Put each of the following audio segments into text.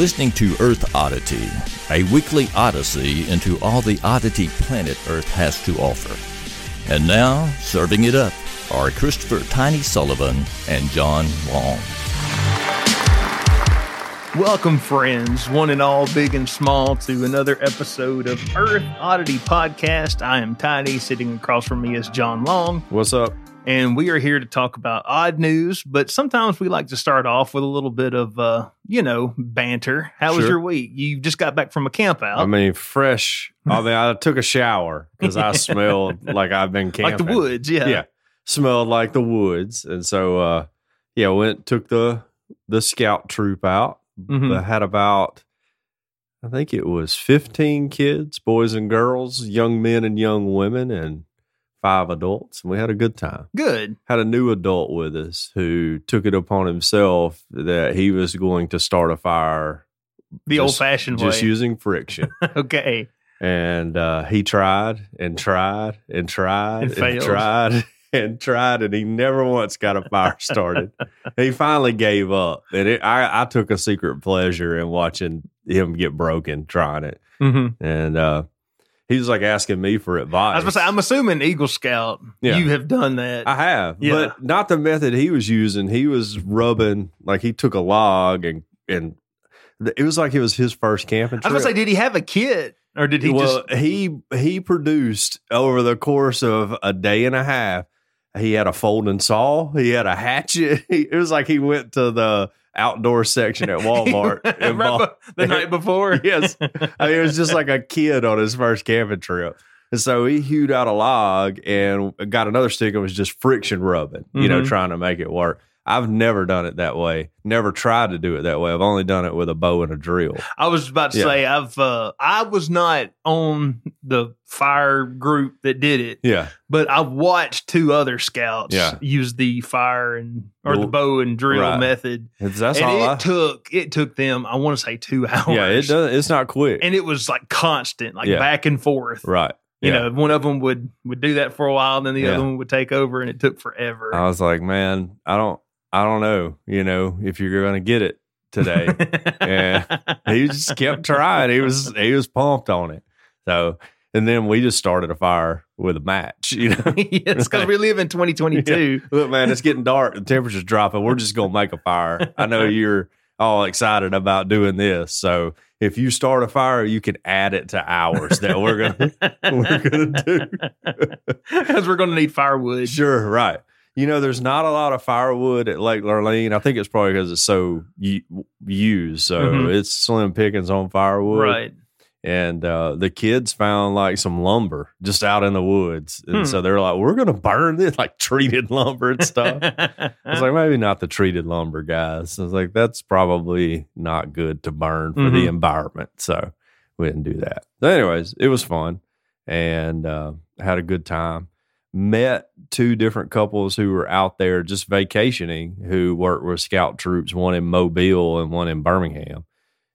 listening to Earth Oddity, a weekly odyssey into all the oddity planet Earth has to offer. And now, serving it up are Christopher Tiny Sullivan and John Long. Welcome, friends, one and all, big and small, to another episode of Earth Oddity Podcast. I am Tiny. Sitting across from me is John Long. What's up? And we are here to talk about odd news, but sometimes we like to start off with a little bit of, uh, you know, banter. How was your week? You just got back from a camp out, I mean, fresh. I mean, I took a shower because I smelled like I've been camping. like the woods. Yeah. Yeah, smelled like the woods, and so uh, yeah, went took the the scout troop out. Mhm. I had about, I think it was fifteen kids, boys and girls, young men and young women, and five adults, and we had a good time. Good. Had a new adult with us who took it upon himself that he was going to start a fire The old fashioned way. just using friction. okay. and uh, he tried and tried and tried And and, tried and tried, and he never once got a fire started. he finally gave up, and it, I, I took a secret pleasure in watching him get broken trying it. hmm And uh, he was like asking me for advice. I was to say, I'm assuming Eagle Scout, Yeah. you have done that. I have, Yeah. but not the method he was using. He was rubbing like he took a log and and it was like it was his first camping. I was going to say, did he have a kit or did he well, just. he he produced over the course of a day and a half. He had a folding saw. He had a hatchet. He, it was like he went to the outdoor section at Walmart. bought- the night before? yes, I mean, it was just like a kid on his first camping trip. And so he hewed out a log and got another stick and was just friction rubbing, you know, Mhm. trying to make it work. I've never done it that way. Never tried to do it that way. I've only done it with a bow and a drill. I was about to Yeah. say I've uh I was not on the fire group that did it, Yeah. but I watched two other scouts Yeah. use the fire and or the bow and drill right. method. That's and all it I, took it took them, I want to say two hours. Yeah, it does. It's not quick. And it was like constant, like Yeah. back and forth. right. You Yeah. know, one of them would would do that for a while, and then the Yeah. other one would take over, and it took forever. I was like, man, I don't, I don't know, you know, if you're going to get it today. and he just kept trying. He was, he was pumped on it. So, and then we just started a fire with a match, you know. yes, because we live in 2022. Look, man, it's getting dark. The temperature's dropping. We're just going to make a fire. I know you're all excited about doing this. So, if you start a fire, you can add it to ours that we're going to, we're going to do. Because we're going to need firewood. Sure, right. You know, there's not a lot of firewood at Lake Lurleen. I think it's probably because it's so used. So Mhm. it's slim pickings on firewood. Right. And uh, the kids found like some lumber just out in the woods. And Hmm. so they're like, we're going to burn this, like treated lumber and stuff. I was like, maybe not the treated lumber guys. I was like, that's probably not good to burn for the Mhm. environment. So we didn't do that. So anyways, it was fun and uh, had a good time. Met two different couples who were out there just vacationing who worked with scout troops, one in Mobile and one in Birmingham.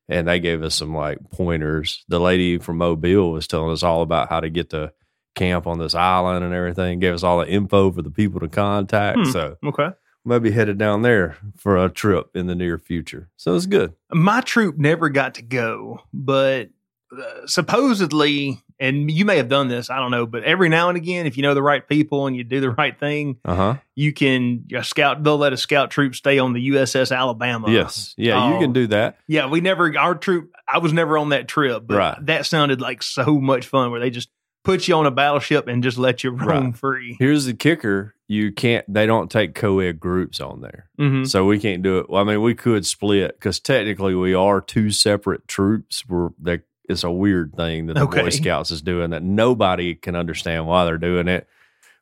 And they gave us some like pointers. The lady from Mobile was telling us all about how to get to camp on this island and everything, gave us all the info for the people to contact. Hmm. So okay. maybe headed down there for a trip in the near future. So it's good. My troop never got to go, but uh, supposedly, and you may have done this, I don't know, but every now and again, if you know the right people and you do the right thing, Uh huh. you can a scout. They'll let a scout troop stay on the USS Alabama. Yes. Yeah, you Oh. can do that. Yeah, we never our troop. I was never on that trip, but Right. that sounded like so much fun. Where they just put you on a battleship and just let you roam Right. free. Here's the kicker: you can't. They don't take co-ed groups on there, hmm so we can't do it. Well, I mean, we could split because technically we are two separate troops. We're that it's a weird thing that the Okay. Boy Scouts is doing that nobody can understand why they're doing it.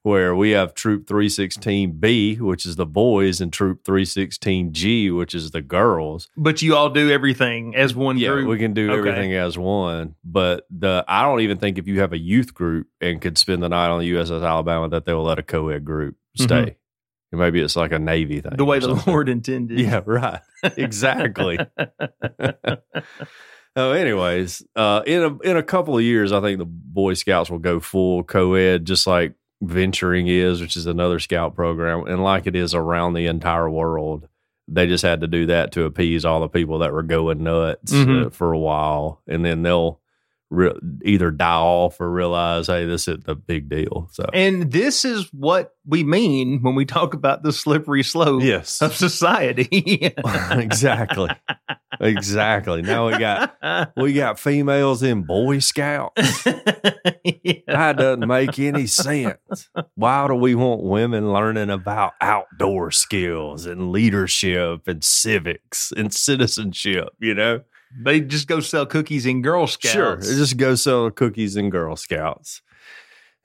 Where we have Troop 316B, which is the boys, and Troop 316G, which is the girls. But you all do everything as one Yeah, group. we can do Okay. everything as one. But the I don't even think if you have a youth group and could spend the night on the USS Alabama that they'll let a co-ed group stay. Maybe it's like a Navy thing. Mm-hmm. the way the. Lord intended. Yeah, right. Exactly. oh, anyways, uh, in a in a couple of years, I think the Boy Scouts will go full co-ed, just like venturing is, which is another scout program, and like it is around the entire world. they just had to do that to appease all the people that were going nuts Mhm. uh, for a while, and then they'll re- either die off or realize, hey, this isn't a big deal. So And this is what we mean when we talk about the slippery slope yes, of society. exactly, exactly. Now we got we got females in Boy Scouts. Yeah. That doesn't make any sense. Why do we want women learning about outdoor skills and leadership and civics and citizenship? You know, They just go sell cookies in Girl Scouts. sure, just go sell cookies and Girl Scouts.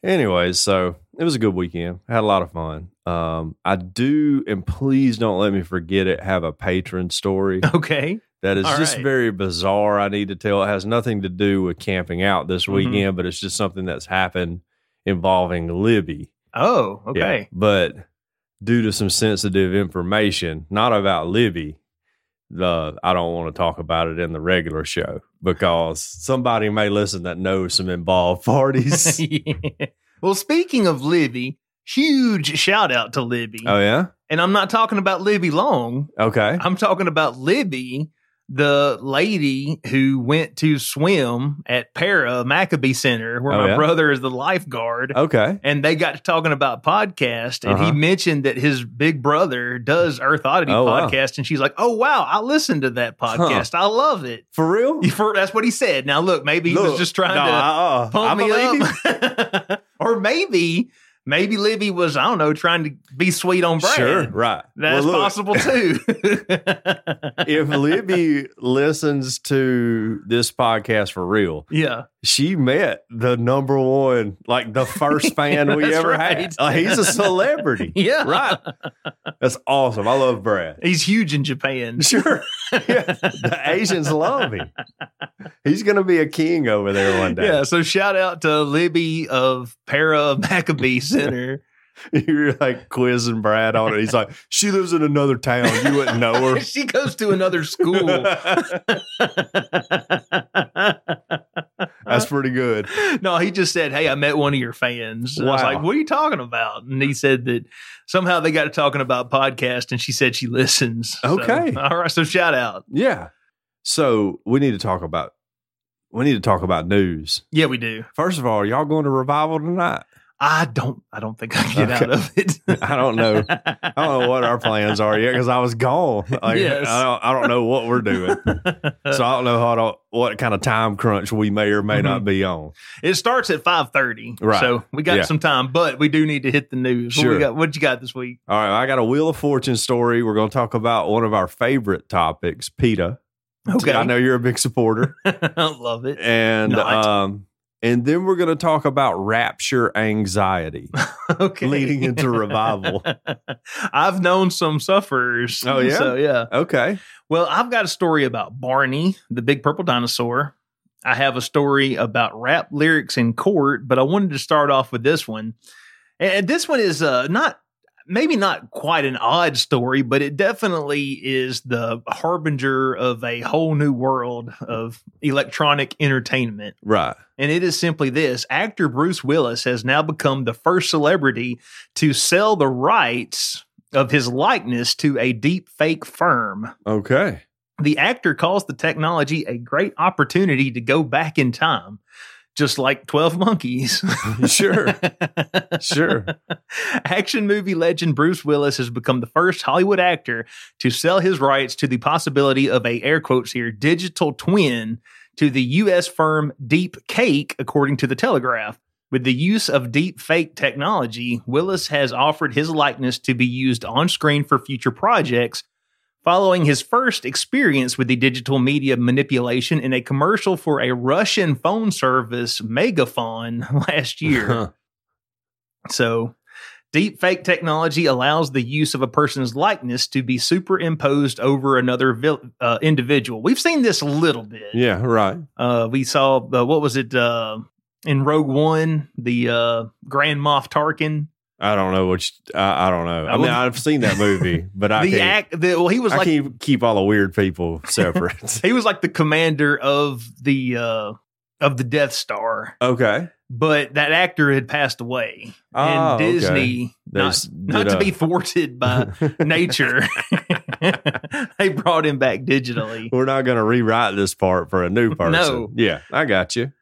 Anyways, so it was a good weekend. I had a lot of fun. Um, I do, and please don't let me forget it. Have a patron story Okay. that is All just right. very bizarre. I need to tell. It has nothing to do with camping out this Mhm. weekend, but it's just something that's happened involving Libby. Oh, Yeah, okay. but due to some sensitive information, not about Libby, the I don't want to talk about it in the regular show because somebody may listen that knows some involved parties. Yeah. Well, speaking of Libby, huge shout out to Libby. oh yeah, and I'm not talking about Libby Long. okay, I'm talking about Libby, the lady who went to swim at Para Maccabee Center, where Oh, my yeah? brother is the lifeguard. okay. And they got to talking about podcast, and he Uh-huh. mentioned that his big brother does Earth Oddity Oh, wow. podcast, and she's like, "Oh wow, I listened to that podcast. I love it." For real? For, that's what he said. Now look, maybe he was just trying no, to uh-uh. pump I me believe up, or maybe maybe Libby was I don't know trying to be sweet on Brad. Sure, right. That's Well, look, possible too. if Libby listens to this podcast for real, yeah, she met the number one, like the first fan we ever right. had. Like, he's a celebrity. yeah, Right. That's awesome. I love Brad. He's huge in Japan. Sure. Yeah. The Asians love him. He's going to be a king over there one day. Yeah, so shout out to Libby of Para Maccabee Center. You're like quizzing Brad on it. He's like, she lives in another town. You wouldn't know her. she goes to another school. That's uh-huh. pretty good. no, he just said, "Hey, I met one of your fans." And I was Wow. like, "What are you talking about?" And he said that somehow they got to talking about podcast, and she said she listens. So, Okay. all right. So shout out. Yeah. So we need to talk about we need to talk about news. Yeah, we do. First of all, y'all going to revival tonight? I don't. I don't think I can get Okay. out of it. I don't know. I don't know what our plans are yet because I was gone. Like, Yes. I don't. I don't know what we're doing. So I don't know how to, what kind of time crunch we may or may not be on. it starts at five thirty. Right. So we got Yeah. some time, but we do need to hit the news. What Sure. we got? What you got this week? All right, I got a Wheel of Fortune story. We're going to talk about one of our favorite topics, PETA. Okay. I know you're a big supporter, I love it. and Not. um, and then we're going to talk about rapture anxiety. Okay. Leading into revival. I've known some sufferers. Oh, yeah? So yeah. Okay, Well, I've got a story about Barney, the big purple dinosaur. I have a story about rap lyrics in court, but I wanted to start off with this one. And this one is uh, not maybe not quite an odd story, but it definitely is the harbinger of a whole new world of electronic entertainment. right. And it is simply this actor Bruce Willis has now become the first celebrity to sell the rights of his likeness to a deep fake firm. Okay, The actor calls the technology a great opportunity to go back in time, just like 12 Monkeys. sure, sure. Action movie legend Bruce Willis has become the first Hollywood actor to sell his rights to the possibility of a air quotes here digital twin to the US firm Deep Cake, according to the Telegraph. With the use of deep fake technology, Willis has offered his likeness to be used on screen for future projects, following his first experience with the digital media manipulation in a commercial for a Russian phone service, MegaFon, last year. So, deep fake technology allows the use of a person's likeness to be superimposed over another vil- uh, individual. We've seen this a little bit. yeah, right. Uh, we saw uh, what was it uh, in Rogue One, the uh, Grand Moff Tarkin. I don't know which. I, I don't know. I I mean, I've seen that movie, but I the can't. act. The, well, he was I like can't keep all the weird people separate. he was like the commander of the uh, of the Death Star, okay. but that actor had passed away, Oh, and okay. Disney. They Not, not to be thwarted by nature. they brought him back digitally. We're not going to rewrite this part for a new person. No. Yeah, I got you.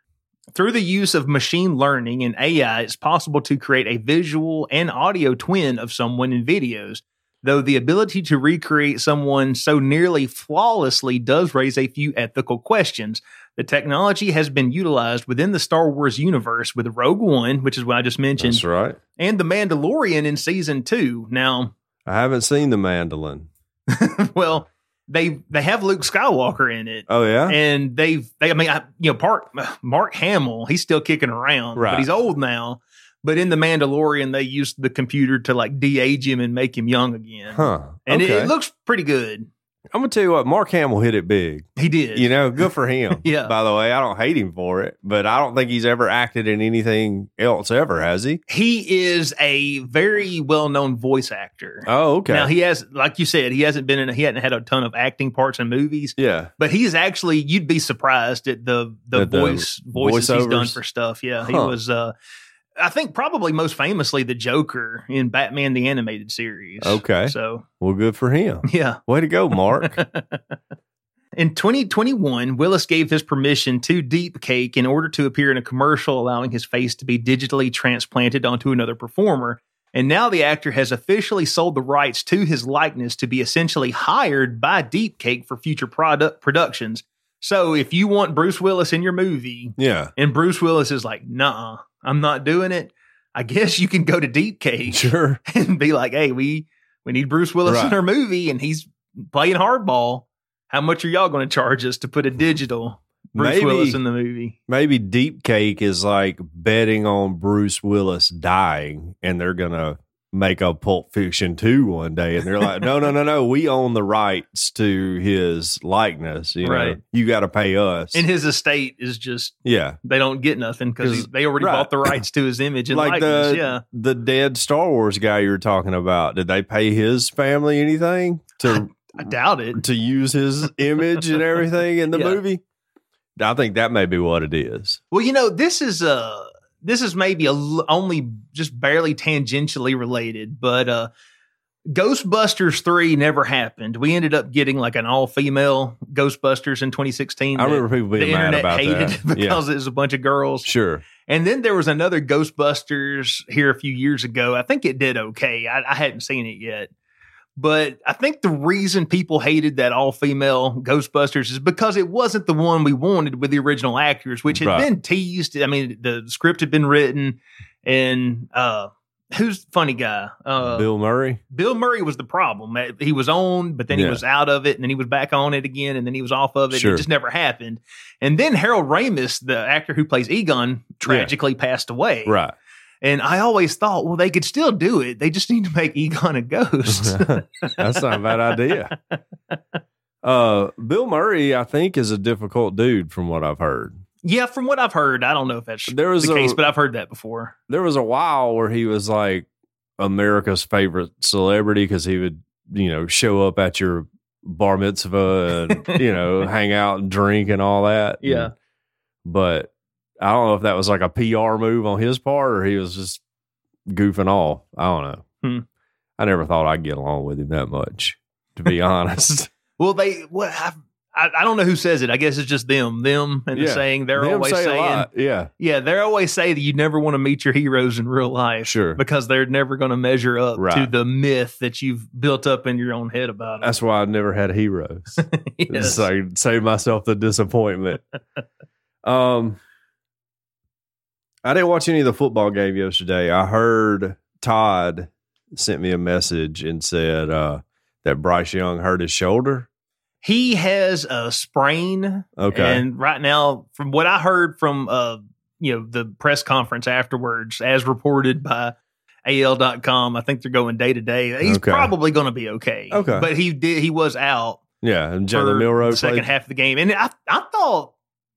Through the use of machine learning and AI, it's possible to create a visual and audio twin of someone in videos. Though the ability to recreate someone so nearly flawlessly does raise a few ethical questions. The technology has been utilized within the Star Wars universe with Rogue One, which is what I just mentioned, That's right. and The Mandalorian in season two. Now, I haven't seen the Mandalorian. well, they they have Luke Skywalker in it. Oh yeah, and they've they I mean I, you know Park Mark Hamill he's still kicking around Right. but he's old now but in the Mandalorian they used the computer to like de-age him and make him young again huh? and it, it looks pretty good I'm gonna tell you what. Mark Hamill hit it big. he did You know, good for him. Yeah. By the way, I don't hate him for it, but I don't think he's ever acted in anything else ever, has he? he is a very well-known voice actor Oh, okay. now he has like you said he hasn't been in he hasn't had a ton of acting parts in movies yeah. but he's actually you'd be surprised at the the At the voice voices he's done for stuff. Yeah, he was uh I think probably most famously the Joker in Batman the animated series. Okay. So, Well, good for him. yeah. Way to go, Mark. In 2021, Willis gave his permission to Deepcake in order to appear in a commercial allowing his face to be digitally transplanted onto another performer. And now the actor has officially sold the rights to his likeness to be essentially hired by Deepcake for future product productions. So if you want Bruce Willis in your movie yeah. and Bruce Willis is like, nah, I'm not doing it, I guess you can go to Deepcake Sure. and be like, hey, we we need Bruce Willis in our movie and he's playing hardball. How much are y'all going to charge us to put a digital Bruce Maybe- Willis in the movie? Maybe Deepcake is like betting on Bruce Willis dying, and they're gonna make a Pulp Fiction two one day, and they're like, no, no, no, no, we own the rights to his likeness. You know, Right. you got to pay us. And his estate is just yeah, they don't get nothing because they already right. bought the rights to his image and like likeness. the yeah, the dead Star Wars guy you were talking about. Did they pay his family anything to I doubt it. to use his image and everything in the Yeah. movie? I think that may be what it is. Well, you know, this is uh this is maybe a l- only just barely tangentially related, but uh Ghostbusters 3 never happened. We ended up getting like an all-female Ghostbusters in 2016. I remember people the being mad internet about hated that. Yeah, because it was a bunch of girls. sure. And then there was another Ghostbusters here a few years ago. I think it did okay. I, I hadn't seen it yet. But I think the reason people hated that all female Ghostbusters is because it wasn't the one we wanted with the original actors, which had Right. been teased. I mean, the script had been written, and uh, who's the funny guy? Uh, Bill. Murray. Bill Murray. Was the problem. Uh, He was on, but then he was out of it, and then he was back on it again, and then he was off of it. Sure. It just never happened. And then Harold Ramis, the actor who plays Egon, tragically passed away. Right. And I always thought, well, they could still do it. They just need to make Egon a ghost. That's not a bad idea. Uh, Bill Murray, I think, is a difficult dude from what I've heard. yeah, from what I've heard, I don't know if that's There was the a case, but I've heard that before. there was a while where he was like America's favorite celebrity because he would, you know, show up at your bar mitzvah and you know hang out and drink and all that. Yeah. And- but I don't know if that was like a PR move on his part or he was just goofing off. I don't know. Hmm. I never thought I'd get along with him that much, to be honest. Well, they what I, I I don't know who says it. I guess it's just them, them, and the saying they're Them always say saying, yeah, yeah, they're always say that you never want to meet your heroes in real life, Sure. because they're never going to measure up to the myth that you've built up in your own head about it. that's why I've never had heroes. Yes. So I save myself the disappointment. um, I didn't watch any of the football game yesterday. I heard Todd sent me a message and said uh, that Bryce Young hurt his shoulder. He has a sprain Okay. And right now, from what I heard from uh, you know, the press conference afterwards, as reported by AL.com, I think they're going day to day. He's Okay. probably going to be okay. Okay. But he did he was out yeah, and Jalen the Milroe second played. half of the game. And I I thought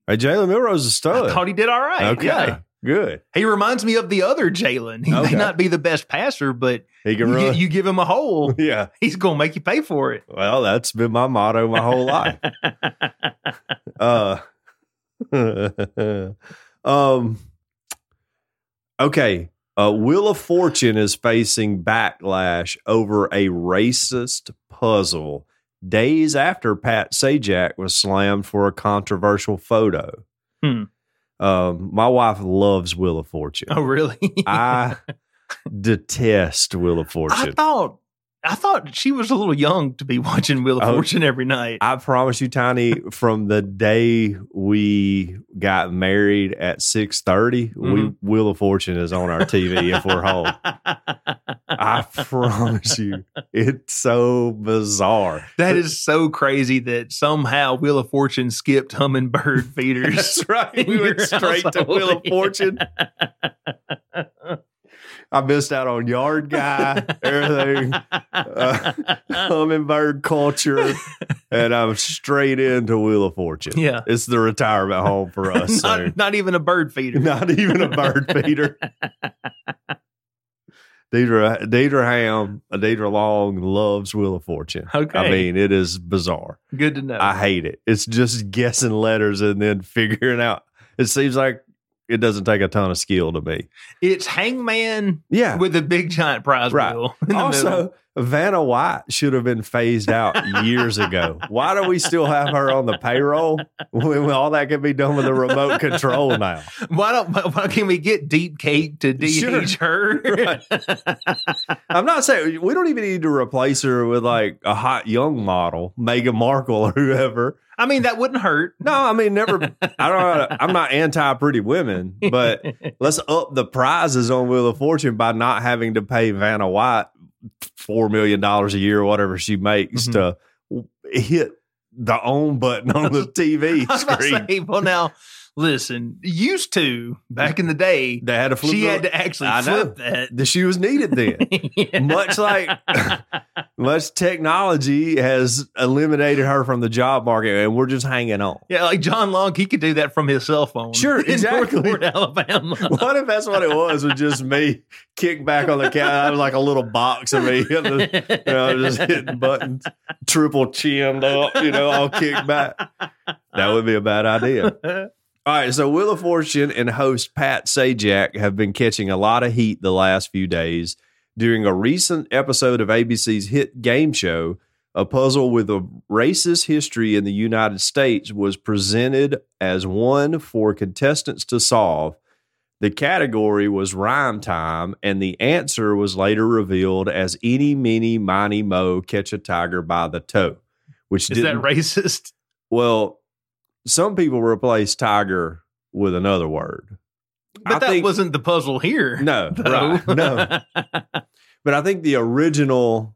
Hey, Jalen Milroe is a I stud. thought he did all right. okay, Yeah. Good. He reminds me of the other Jalen. He Okay. may not be the best passer, but He can run. you give him a hole, yeah. he's going to make you pay for it. Well, that's been my motto my whole life. Uh, um, okay. Uh, Wheel of Fortune is facing backlash over a racist puzzle days after Pat Sajak was slammed for a controversial photo. Hmm. Um, my wife loves Wheel of Fortune. Oh, really? I detest Wheel of Fortune. I thought I thought she was a little young to be watching Wheel of Oh. Fortune every night. I promise you, Tiny, from the day we got married at six we Mhm. Wheel of Fortune is on our TV if we're home. I promise you, it's so bizarre. that is so crazy that somehow Wheel of Fortune skipped hummingbird feeders. That's right. We went straight to. Wheel of Fortune. I missed out on Yard Guy, everything, uh, hummingbird culture, and I'm straight into Wheel of Fortune. Yeah. It's the retirement home for us. so. not, not even a bird feeder. Not even a bird feeder. Deidre, Deidre Ham, Deidre Long loves Wheel of Fortune. Okay. I mean, it is bizarre. Good to know. I hate it. It's just guessing letters and then figuring out. It seems like it doesn't take a ton of skill to me. it's Hangman Yeah. with a big giant prize Right. wheel. the middle. Also, Vanna White should have been phased out years ago. Why do we still have her on the payroll when all that can be done with a remote control now? why don't why, can't we get Deep Cake to de-age her? I'm not saying we don't even need to replace her with like a hot young model, Meghan Markle or whoever. I mean, that wouldn't hurt. No, I mean never. I don't. I'm not anti pretty women, but let's up the prizes on Wheel of Fortune by not having to pay Vanna White four million dollars a year or whatever she makes Mhm. to hit the own button on the TV I was about to screen. say, well, now listen. Used to back in the day, They had to flip. she had to actually I know. flip that. the she was needed then. Yeah. Much like much technology has eliminated her from the job market, and we're just hanging on. Yeah, like John Long, he could do that from his cell phone. Sure, in exactly. Northport, Alabama. What if that's what it was? Was just me kick back on the couch, I was like a little box of me, you know, just hitting buttons, triple chinned up, you know, all kicked back. That would be a bad idea. All right, so Wheel of Fortune and host Pat Sajak have been catching a lot of heat the last few days during a recent episode of ABC's hit game show. A puzzle with a racist history in the United States was presented as one for contestants to solve. The category was rhyme time, and the answer was later revealed as "Eeny, Meeny, Miny, Mo, Catch a Tiger by the Toe," which Is that racist? well, some people replace tiger with another word. But I that think- wasn't the puzzle here. No, though. right, no. But I think the original,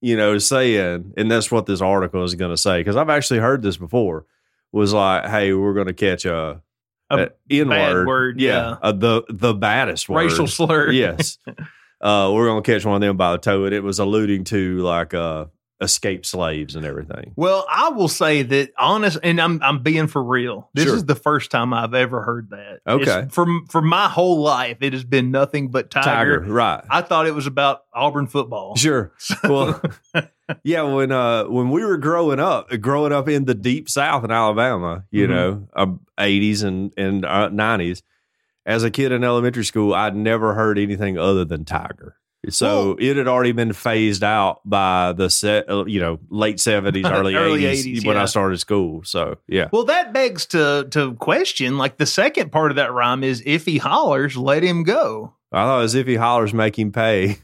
you know, saying, and that's what this article is going to say, because I've actually heard this before, was like, "Hey, we're going to catch a, A N bad word, word, yeah. a- the the baddest word, Racial slur. yes." Uh, we're going to catch one of them by the toe, and it was alluding to like uh, escaped slaves and everything. Well, I will say that honest, and I'm I'm being for real. This Sure. is the first time I've ever heard that. Okay. It's- for for my whole life, it has been nothing but tiger. Tiger, right? I thought it was about Auburn football. Sure. Well, yeah. When uh when we were growing up, growing up in the deep South in Alabama, you Mhm. know, um, eighties and and nineties, as a kid in elementary school, I'd never heard anything other than Tiger. So Well- it had already been phased out by the set, uh, you know, late seventies, early eighties when yeah. I started school. So yeah, Well, that begs to to question. Like the second part of that rhyme is if he hollers, let him go. I thought as if he hollers, make him pay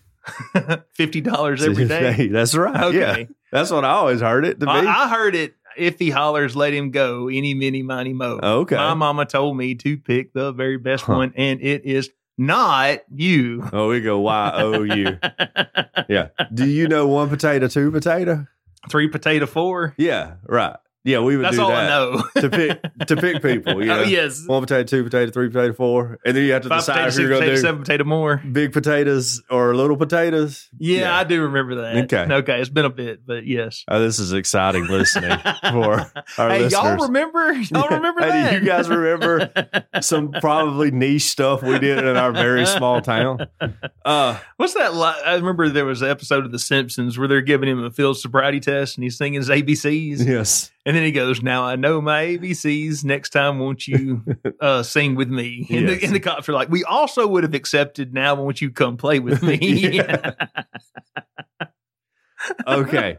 Fifty dollars every day. That's right. Yeah, Okay. that's what I always heard it to be. I, I heard it. If he hollers, let him go. Any, mini, miny, mo. okay. My mama told me to pick the very best Huh. one, and it is not you. oh, we go Y O U. Yeah. Do you know one potato, two potato? Three potato four. Yeah, right. Yeah, we would That's do all that I know. to pick to pick people. Know? Oh yes. one potato, two potato, three potato, four, and then you have to Five decide potato, if six you're going to do seven potato more. big potatoes or little potatoes. Yeah, Yeah. I do remember that. Okay. Okay. It's been a bit, but yes. Oh, this is exciting listening for our listeners. hey, listeners. y'all remember? Y'all remember Hey, that? you guys remember some probably niche stuff we did in our very small town. Uh, What's that? Li- I remember there was an episode of The Simpsons where they're giving him a field sobriety test and he's singing his ABCs. yes. And then he goes, "Now I know my ABCs. Next time, won't you uh, sing with me?" And, Yes. the, and the cops are like, "We also would have accepted. Now, won't you come play with me?" Okay.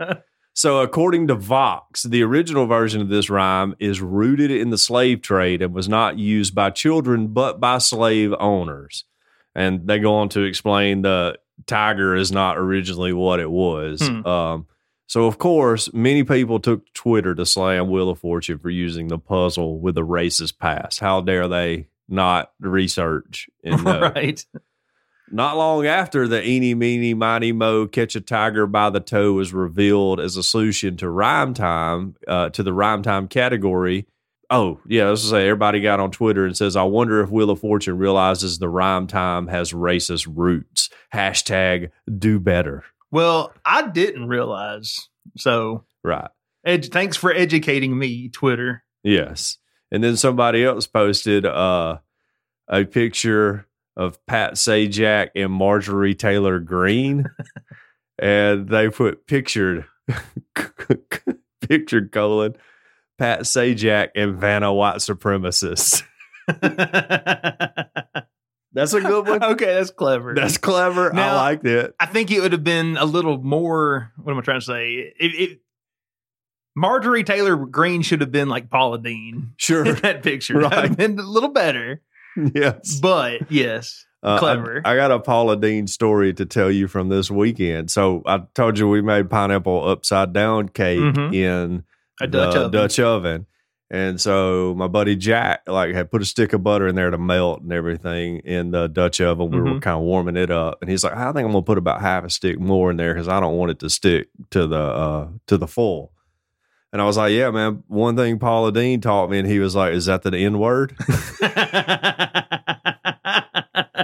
So, according to Vox, the original version of this rhyme is rooted in the slave trade and was not used by children, but by slave owners. And they go on to explain the tiger is not originally what it was. Hmm. Um, so, of course, many people took to Twitter to slam Wheel of Fortune for using the puzzle with a racist past. How dare they not research and know? right. Not long after the eeny, meeny, miny, mo, catch a tiger by the toe was revealed as a solution to rhyme time, uh, to the rhyme time category. Oh, yeah, let's say everybody got on Twitter and says, I wonder if Wheel of Fortune realizes the rhyme time has racist roots. Hashtag do better. Well, I didn't realize. So, Right. ed- thanks for educating me, Twitter. Yes. And then somebody else posted uh, a picture of Pat Sajak and Marjorie Taylor Greene, and they put pictured, pictured colon, Pat Sajak and Vanna white supremacists. That's a good one. okay, that's clever. That's clever. I liked it. I think it would have been a little more. What am I trying to say? It, it, Marjorie Taylor Greene should have been like Paula Deen Sure. in that picture. That would have Right. been a little better, yes. but yes, Uh, Clever. I, got a Paula Deen story to tell you from this weekend. So I told you we made pineapple upside down cake Mhm. in a Dutch the oven. Dutch oven. And so my buddy Jack like had put a stick of butter in there to melt and everything in the Dutch oven. We were Mhm. kind of warming it up, and he's like, "I think I'm gonna put about half a stick more in there because I don't want it to stick to the uh, to the full." And I was like, "Yeah, man. One thing Paula Deen taught me, and he was like, is that the N word?"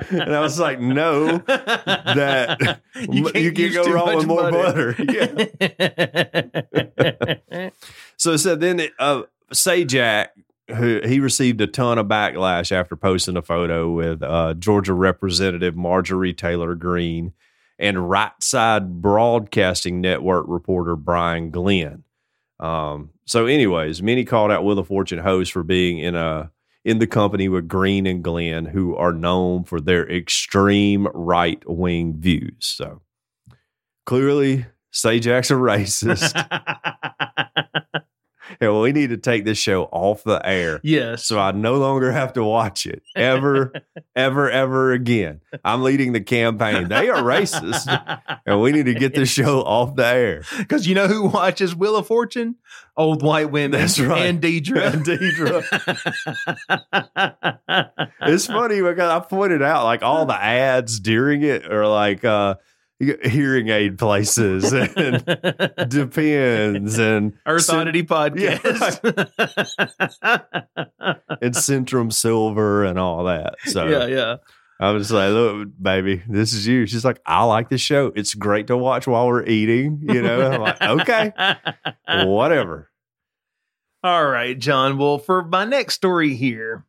and I was like, "No, that you can't, use go wrong with more butter." Yeah. So it said then uh, Sajak, who he received a ton of backlash after posting a photo with uh, Georgia Representative Marjorie Taylor Greene and Right Side Broadcasting Network reporter Brian Glenn. Um, so, anyways, many called out Wheel of Fortune host for being in a in the company with Greene and Glenn, who are known for their extreme right wing views. So clearly, Sajak's a racist. and we need to take this show off the air yes. so I no longer have to watch it ever, ever, ever again. I'm leading the campaign. They are racist, and we need to get this show off the air. Because you know who watches Wheel of Fortune? Old white women. That's right. And Deidre. And It's funny because I pointed out like all the ads during it are like uh, hearing aid places and depends and Earth Cent- Oddity podcast. and Centrum Silver and all that. So yeah, yeah. I was like, look, baby, this is you. She's like, I like the show. It's great to watch while we're eating. You know, I'm like, okay, whatever. All right, John. Well, for my next story here,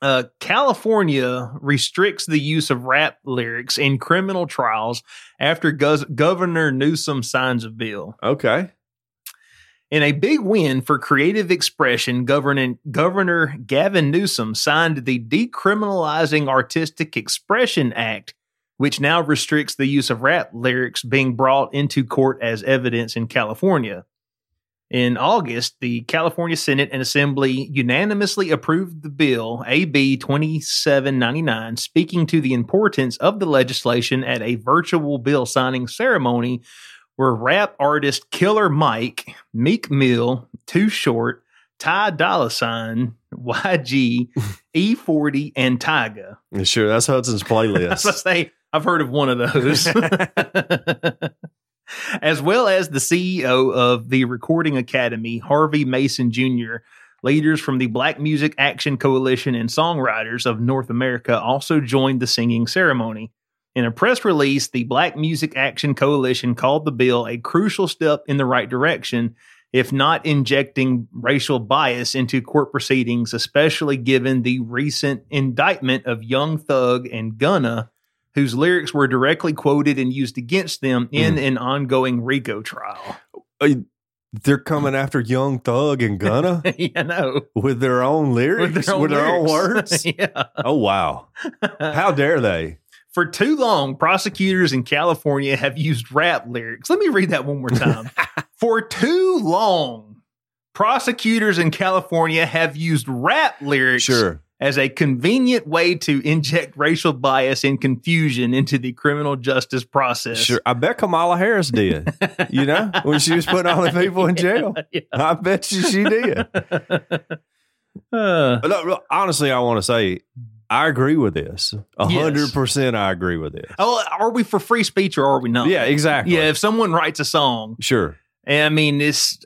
uh, California restricts the use of rap lyrics in criminal trials after Gov- Governor Newsom signs a bill. Okay. In a big win for creative expression, Governor, Governor Gavin Newsom signed the Decriminalizing Artistic Expression Act, which now restricts the use of rap lyrics being brought into court as evidence in California. In August, the California Senate and Assembly unanimously approved the bill AB 2799, speaking to the importance of the legislation at a virtual bill signing ceremony where rap artist Killer Mike, Meek Mill, Too Short, Ty Dolla Sign, YG, E40, and Tyga. Sure. That's Hudson's playlist. I say, I've heard of one of those. As well as the CEO of the Recording Academy, Harvey Mason Jr., leaders from the Black Music Action Coalition and songwriters of North America also joined the singing ceremony. In a press release, the Black Music Action Coalition called the bill a crucial step in the right direction, if not injecting racial bias into court proceedings, especially given the recent indictment of Young Thug and Gunna, whose lyrics were directly quoted and used against them in an ongoing RICO trial. Uh, They're coming after Young Thug and Gunna you know, with their own lyrics, with their own, lyrics. words. yeah. Oh wow! How dare they? For too long, prosecutors in California have used rap lyrics. Let me read that one more time. For too long, prosecutors in California have used rap lyrics Sure. As a convenient way to inject racial bias and confusion into the criminal justice process. Sure. I bet Kamala Harris did. You know, when she was putting all the people in jail. Yeah. I bet you she did. Uh, Look, look, honestly, I want to say I agree with this. A Yes. hundred percent, I agree with this. oh, are we for free speech or are we not? Yeah, exactly. Yeah, if someone writes a song, Sure. and I mean, it's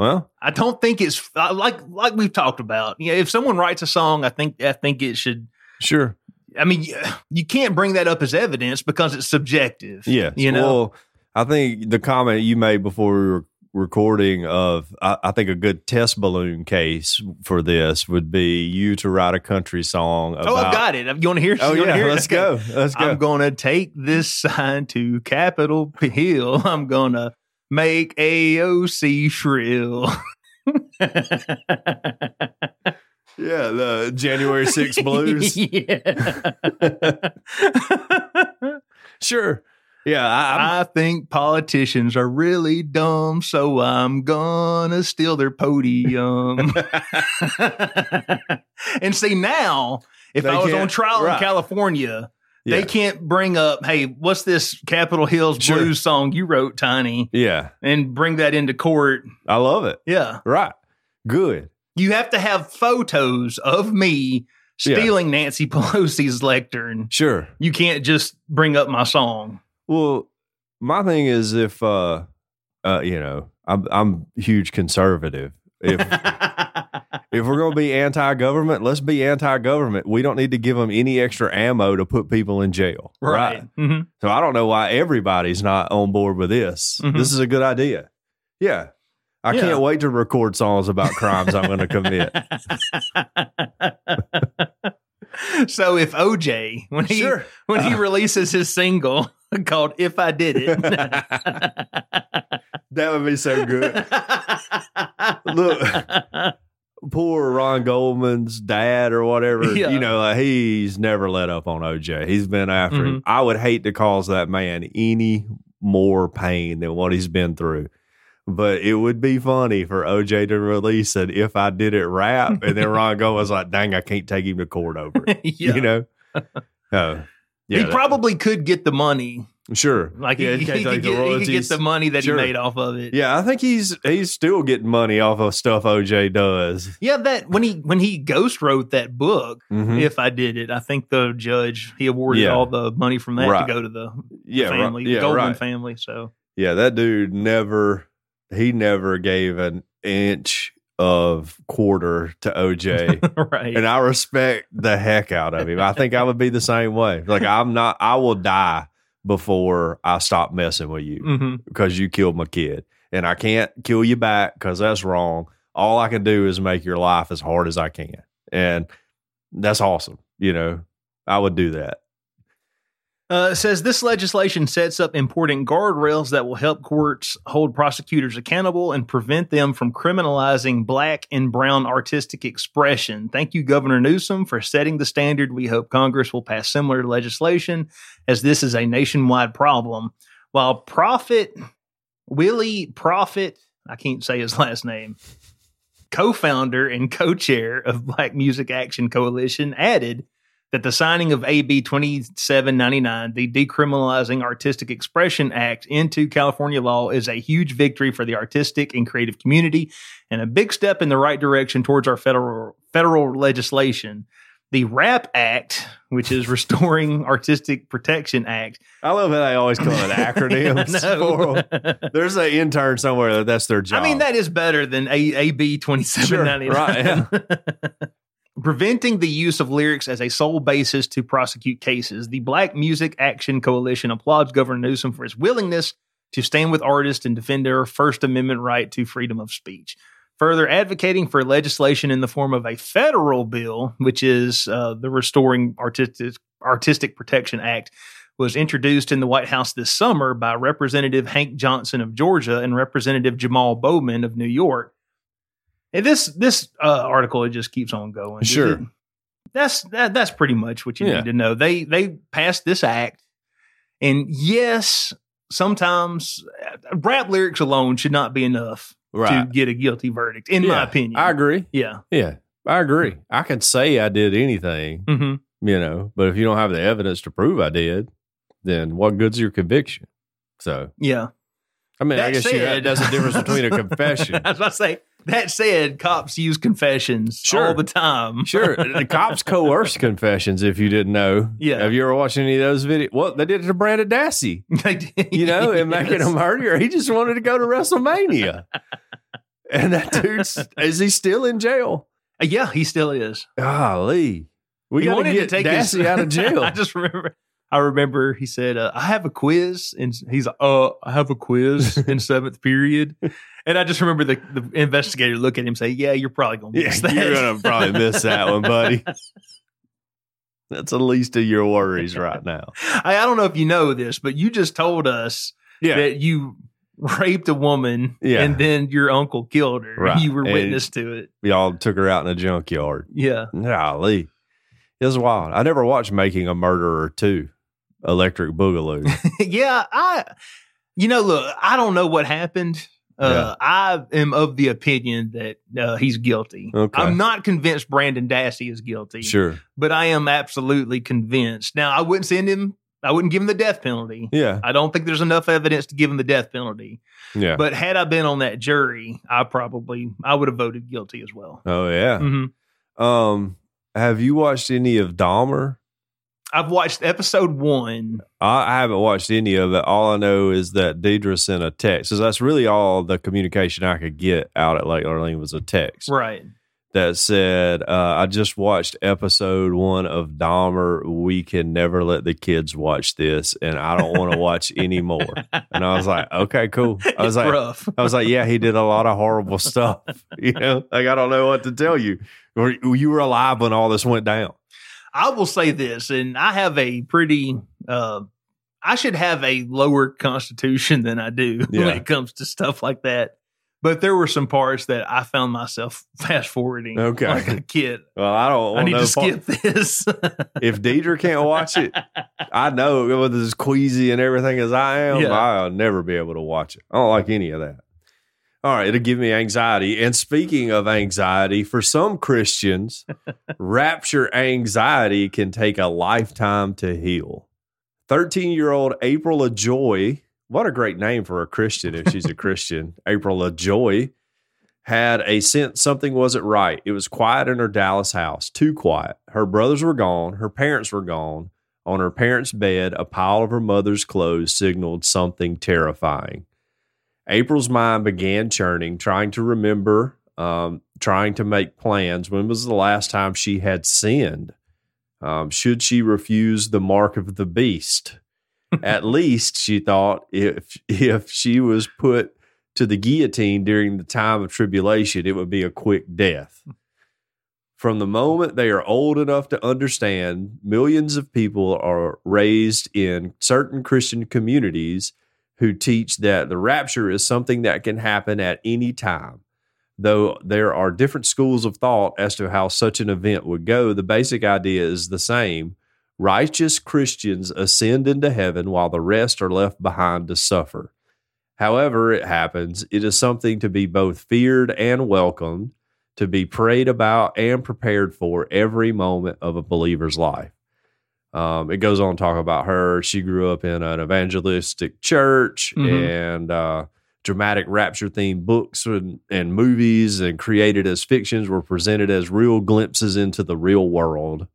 Well, I don't think it's uh, like like we've talked about. Yeah, if someone writes a song, I think I think it should. sure. I mean, you, you can't bring that up as evidence because it's subjective. Yeah. you know. Well, I think the comment you made before we were recording of I, I think a good test balloon case for this would be you to write a country song about oh, I've got it. You want to hear? Oh you yeah, hear let's go. Let's go. I'm gonna take this sign to Capitol Hill. I'm gonna make AOC shrill. yeah, the January 6th blues. yeah. sure. Yeah, I, I'm- think politicians are really dumb, so I'm gonna steal their podium. and see now, if They I was on trial in. California, yeah. they can't bring up, hey, what's this Capitol Hills Sure. blues song you wrote, Tiny, yeah, and bring that into court. I love it. Yeah. Right. Good. You have to have photos of me Yeah. stealing Nancy Pelosi's lectern. Sure. You can't just bring up my song. Well, my thing is if uh uh you know, I'm I'm huge conservative. If if we're going to be anti-government, let's be anti-government. We don't need to give them any extra ammo to put people in jail. right. Mhm. So I don't know why everybody's not on board with this. Mhm. This is a good idea. Yeah. I Yeah. can't wait to record songs about crimes I'm going to commit. so if OJ when he Sure. when he releases his single called "If I Did It," That would be so good. Look. Poor Ron Goldman's dad or whatever, Yeah. you know, he's never let up on OJ. He's been after Mm-hmm. him. I would hate to cause that man any more pain than what he's been through. But it would be funny for OJ to release an if I did it rap and then Ron Goldman's like, dang, I can't take him to court over it. Yeah. You know? Oh. he that- probably could get the money. Sure. Like yeah, he, can't he, take could the get, he could get the money that Sure. he made off of it. Yeah, I think he's he's still getting money off of stuff OJ does. Yeah, that when he when he ghost wrote that book, Mhm. if I did it, I think the judge he awarded Yeah. all the money from that Right. to go to the Yeah, right. family, the yeah, Goldman right. family. So Yeah, that dude never he never gave an inch of quarter to OJ. right, and I respect the heck out of him. I think I would be the same way. Like I'm not I will die before I stop messing with you hmm because you killed my kid. And I can't kill you back because that's wrong. All I can do is make your life as hard as I can. And that's awesome. You know, I would do that. Uh, says this legislation sets up important guardrails that will help courts hold prosecutors accountable and prevent them from criminalizing black and brown artistic expression. Thank you, Governor Newsom, for setting the standard. We hope Congress will pass similar legislation as this is a nationwide problem. While Prophet, Willie Prophet, I can't say his last name, co founder and co chair of Black Music Action Coalition, added that the signing of AB 2799, the Decriminalizing Artistic Expression Act, into California law is a huge victory for the artistic and creative community and a big step in the right direction towards our federal federal legislation. The RAP Act, which is Restoring Artistic Protection Act. I love how they always call it acronyms. No. There's an intern somewhere that that's their job. I mean, that is better than A- AB 2799. Sure, right, Preventing the use of lyrics as a sole basis to prosecute cases. The Black Music Action Coalition applauds Governor Newsom for his willingness to stand with artists and defend their First Amendment right to freedom of speech. Further advocating for legislation in the form of a federal bill, which is uh, the Restoring Artistic, Artistic Protection Act, was introduced in the White House this summer by Representative Hank Johnson of Georgia and Representative Jamal Bowman of New York. And this this uh, article it just keeps on going. Sure. It- that's that, that's pretty much what you Yeah. need to know. They they passed this act, and yes, sometimes uh, rap lyrics alone should not be enough to get a guilty verdict, in my opinion. I agree. Yeah. Yeah, I agree. I can say I did anything, hmm you know, but if you don't have the evidence to prove I did, then what good's your conviction? So, Yeah. I mean, I That guess you, said- that's the difference between a confession. I was about to say, that said, cops use confessions Sure. all the time. Sure, the cops coerce confessions. If you didn't know, Yeah. Have you ever watched any of those videos? Well, they did it to Brendan Dassey. They did. You know, and making Yes. him murderer. He just wanted to go to WrestleMania, and that dude's is he still in jail? Uh, Yeah, he still is. Golly, we got to wanted get to take Dassey his, out of jail. I just remember. I remember he said, uh, "I have a quiz," and he's like, "Uh, I have a quiz in seventh period." And I just remember the, the investigator look at him and say, "Yeah, you're probably gonna yeah, miss that. you're gonna probably miss that one, buddy. That's the least of your worries right now. I, I don't know if you know this, but you just told us Yeah, that you raped a woman, Yeah. and then your uncle killed her. Right. You were And- witness to it. y'all took her out in a junkyard. Yeah. Golly, it was wild. I never watched Making a Murderer two, Electric Boogaloo. yeah, I you know, look, I don't know what happened. Uh, I am of the opinion that uh, he's guilty. Okay. I'm not convinced Brendan Dassey is guilty, sure, but I am absolutely convinced. Now, I wouldn't send him. I wouldn't give him the death penalty. yeah, I don't think there's enough evidence to give him the death penalty. yeah. But had I been on that jury, I probably I would have voted guilty as well. oh yeah. hmm Um, have you watched any of Dahmer? I've watched episode one. I, I haven't watched any of it. All I know is that Deidre sent a text. So that's really all the communication I could get out at Lake Arlene was a text Right. that said, uh, "I just watched episode one of Dahmer. We can never let the kids watch this, and I don't want to watch any more." And I was like, "Okay, cool." I was It's like, rough. I was like, yeah, he did a lot of horrible stuff. You know, like I don't know what to tell you. Or you were alive when all this went down. I will say this, and I have a pretty. Uh, I should have a lower constitution than I do Yeah. when it comes to stuff like that. But there were some parts that I found myself fast forwarding. Okay. like a kid. Well, I don't. I need to part- skip this. If Deidre can't watch it, I know with as queasy and everything as I am, Yeah. I'll never be able to watch it. I don't like any of that. All right, it'll give me anxiety. And speaking of anxiety, for some Christians, rapture anxiety can take a lifetime to heal. 13 year old April Joy, what a great name for a Christian if she's a Christian. April Joy had a sense something wasn't right. It was quiet in her Dallas house, too quiet. Her brothers were gone, her parents were gone. On her parents' bed, a pile of her mother's clothes signaled something terrifying. April's mind began churning, trying to remember, um, trying to make plans. When was the last time she had sinned? Um, should she refuse the mark of the beast? At least she thought if if she was put to the guillotine during the time of tribulation, it would be a quick death. From the moment they are old enough to understand, millions of people are raised in certain Christian communities who teach that the rapture is something that can happen at any time. Though there are different schools of thought as to how such an event would go, the basic idea is the same. Righteous Christians ascend into heaven while the rest are left behind to suffer. However, it happens, it is something to be both feared and welcomed, to be prayed about and prepared for every moment of a believer's life. Um, it goes on to talk about her. She grew up in an evangelistic church Mhm. and uh, dramatic rapture themed books and, and movies and created as fictions were presented as real glimpses into the real world.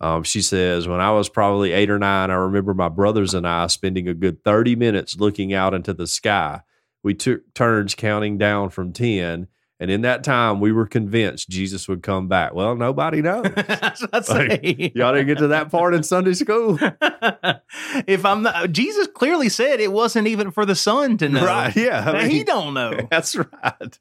Um, she says, When I was probably eight or nine, I remember my brothers and I spending a good 30 minutes looking out into the sky. We took turns counting down from 10. And in that time, we were convinced Jesus would come back. Well, nobody knows. That's what I say. Y'all didn't get to that part in Sunday school. if I'm not, Jesus clearly said it wasn't even for the son to know. Right. Yeah. I mean, he don't know. That's right.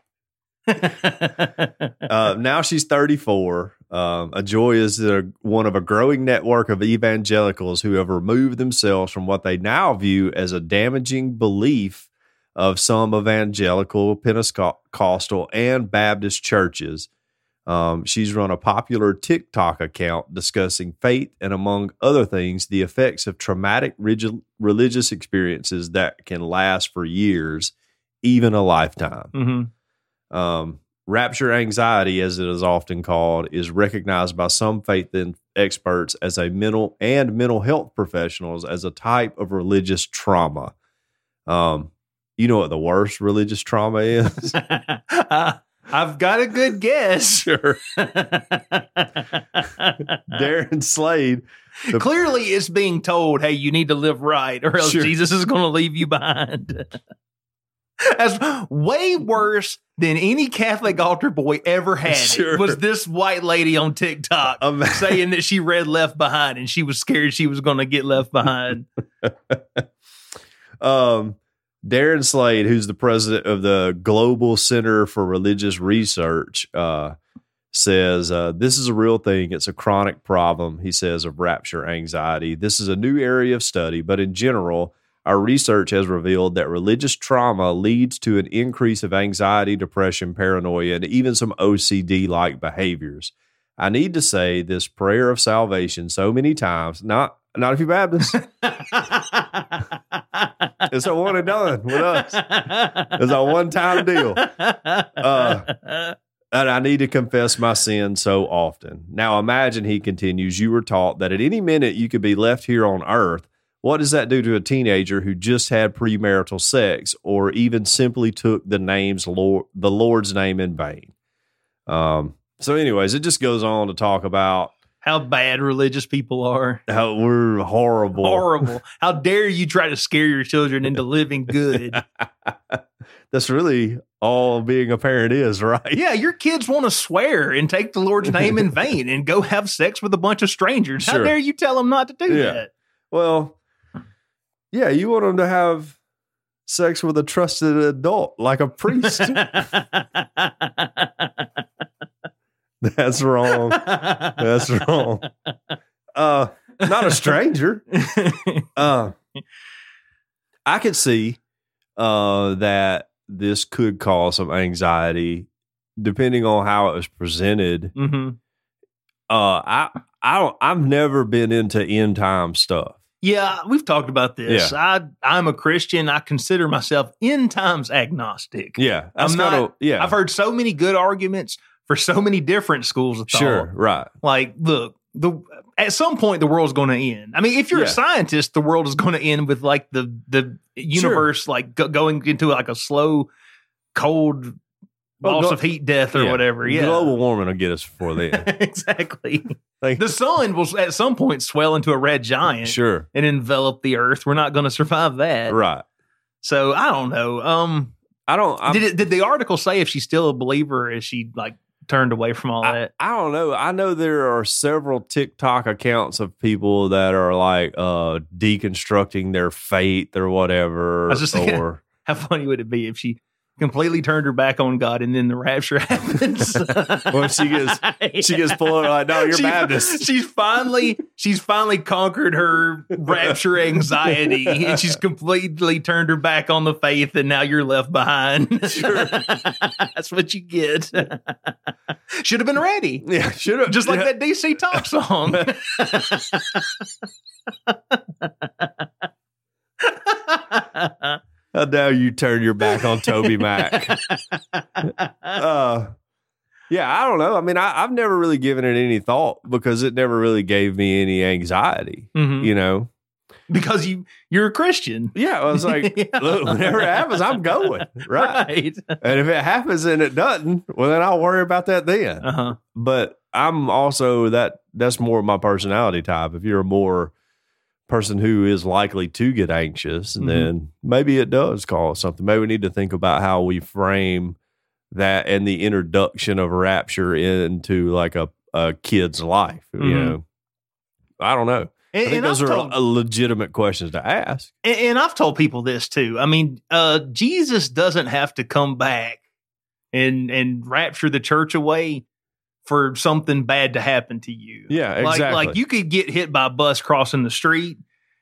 Uh, now she's 34. Um, Ajoy is a, one of a growing network of evangelicals who have removed themselves from what they now view as a damaging belief of some evangelical, Pentecostal, and Baptist churches. Um, she's run a popular TikTok account discussing faith and, among other things, the effects of traumatic rigid, religious experiences that can last for years, even a lifetime. Mm-hmm. Um, rapture anxiety, as it is often called, is recognized by some faith experts as a mental and mental health professionals as a type of religious trauma. Um, you know what the worst religious trauma is? I've got a good guess. Sure. Darren Slade. The- Clearly, it's being told, hey, you need to live right, or else Sure. Jesus is going to leave you behind. That's way worse than any Catholic altar boy ever had. Sure. Was this white lady on TikTok Um, saying that she read Left Behind and she was scared she was going to get left behind? um, Darren Slade, who's the president of the Global Center for Religious Research, uh, says uh, this is a real thing. It's a chronic problem, he says, of rapture anxiety. This is a new area of study, but in general, our research has revealed that religious trauma leads to an increase of anxiety, depression, paranoia, and even some OCD like behaviors. I need to say this prayer of salvation so many times, not not if you're Baptist. It's a one and done with us. It's a one time deal. Uh, And I need to confess my sin so often. Now imagine, he continues, you were taught that at any minute you could be left here on earth. What does that do to a teenager who just had premarital sex or even simply took the name's Lord, the Lord's name in vain? Um, so, anyways, it just goes on to talk about How bad religious people are. how we're horrible. Horrible. How dare you try to scare your children into living good? That's really all being a parent is, right? Yeah, your kids want to swear and take the Lord's name in vain and go have sex with a bunch of strangers. How dare you tell them not to do Yeah. Well, yeah, you want them to have sex with a trusted adult like a priest. that? That's wrong. That's wrong. Uh, not a stranger. Uh, I could see uh, that this could cause some anxiety depending on how it was presented. hmm Uh, I I don't. I've never been into end time stuff. Yeah, we've talked about this. I I'm a Christian. I consider myself end times agnostic. Yeah, I'm not- kinda- yeah, I've heard so many good arguments for so many different schools of thought. sure, right. Like, look, the at some point the world's going to end. I mean, if you're Yeah. a scientist, the world is going to end with like the the universe like go, going into like a slow, cold Well, loss glo- of heat death or Yeah. whatever. Yeah, Global warming will get us before then. exactly. Like- the sun will at some point swell into a red giant sure, and envelop the Earth. We're not going to survive that. right. So I don't know. Um, I don't. I'm, did it, did the article say if she's still a believer? or Is she like turned away from all I, that? I don't know. I know there are several TikTok accounts of people that are like uh deconstructing their faith or whatever. I was just thinking- or How funny would it be if she completely turned her back on God and then the rapture happens? Well, she gets- she gets pulled like, no, you're She- Baptist. She's finally she's finally conquered her rapture anxiety and she's completely turned her back on the faith and now you're left behind. Sure. That's what you get. Should have been ready. yeah, should have Just like that DC Talk song. How dare you turn your back on Toby Mac? uh, yeah, I don't know. I mean, I, I've never really given it any thought because it never really gave me any anxiety. Mhm. You know? Because you you're a Christian. Yeah, I was like, Yeah. look, whenever it happens, I'm going right. Right. And if it happens and it doesn't, well, then I'll worry about that then. Uh-huh. But I'm also that that's more of my personality type. If you're a more person who is likely to get anxious, Mhm. then maybe it does cause something. Maybe we need to think about how we frame that and the introduction of rapture into like a, a kid's life. You Mhm. know, I don't know. I think and those I've are told- legitimate questions to ask. and, and I've told people this too. I mean, uh, Jesus doesn't have to come back and and rapture the church away for something bad to happen to you. Yeah, Like exactly. like you could get hit by a bus crossing the street.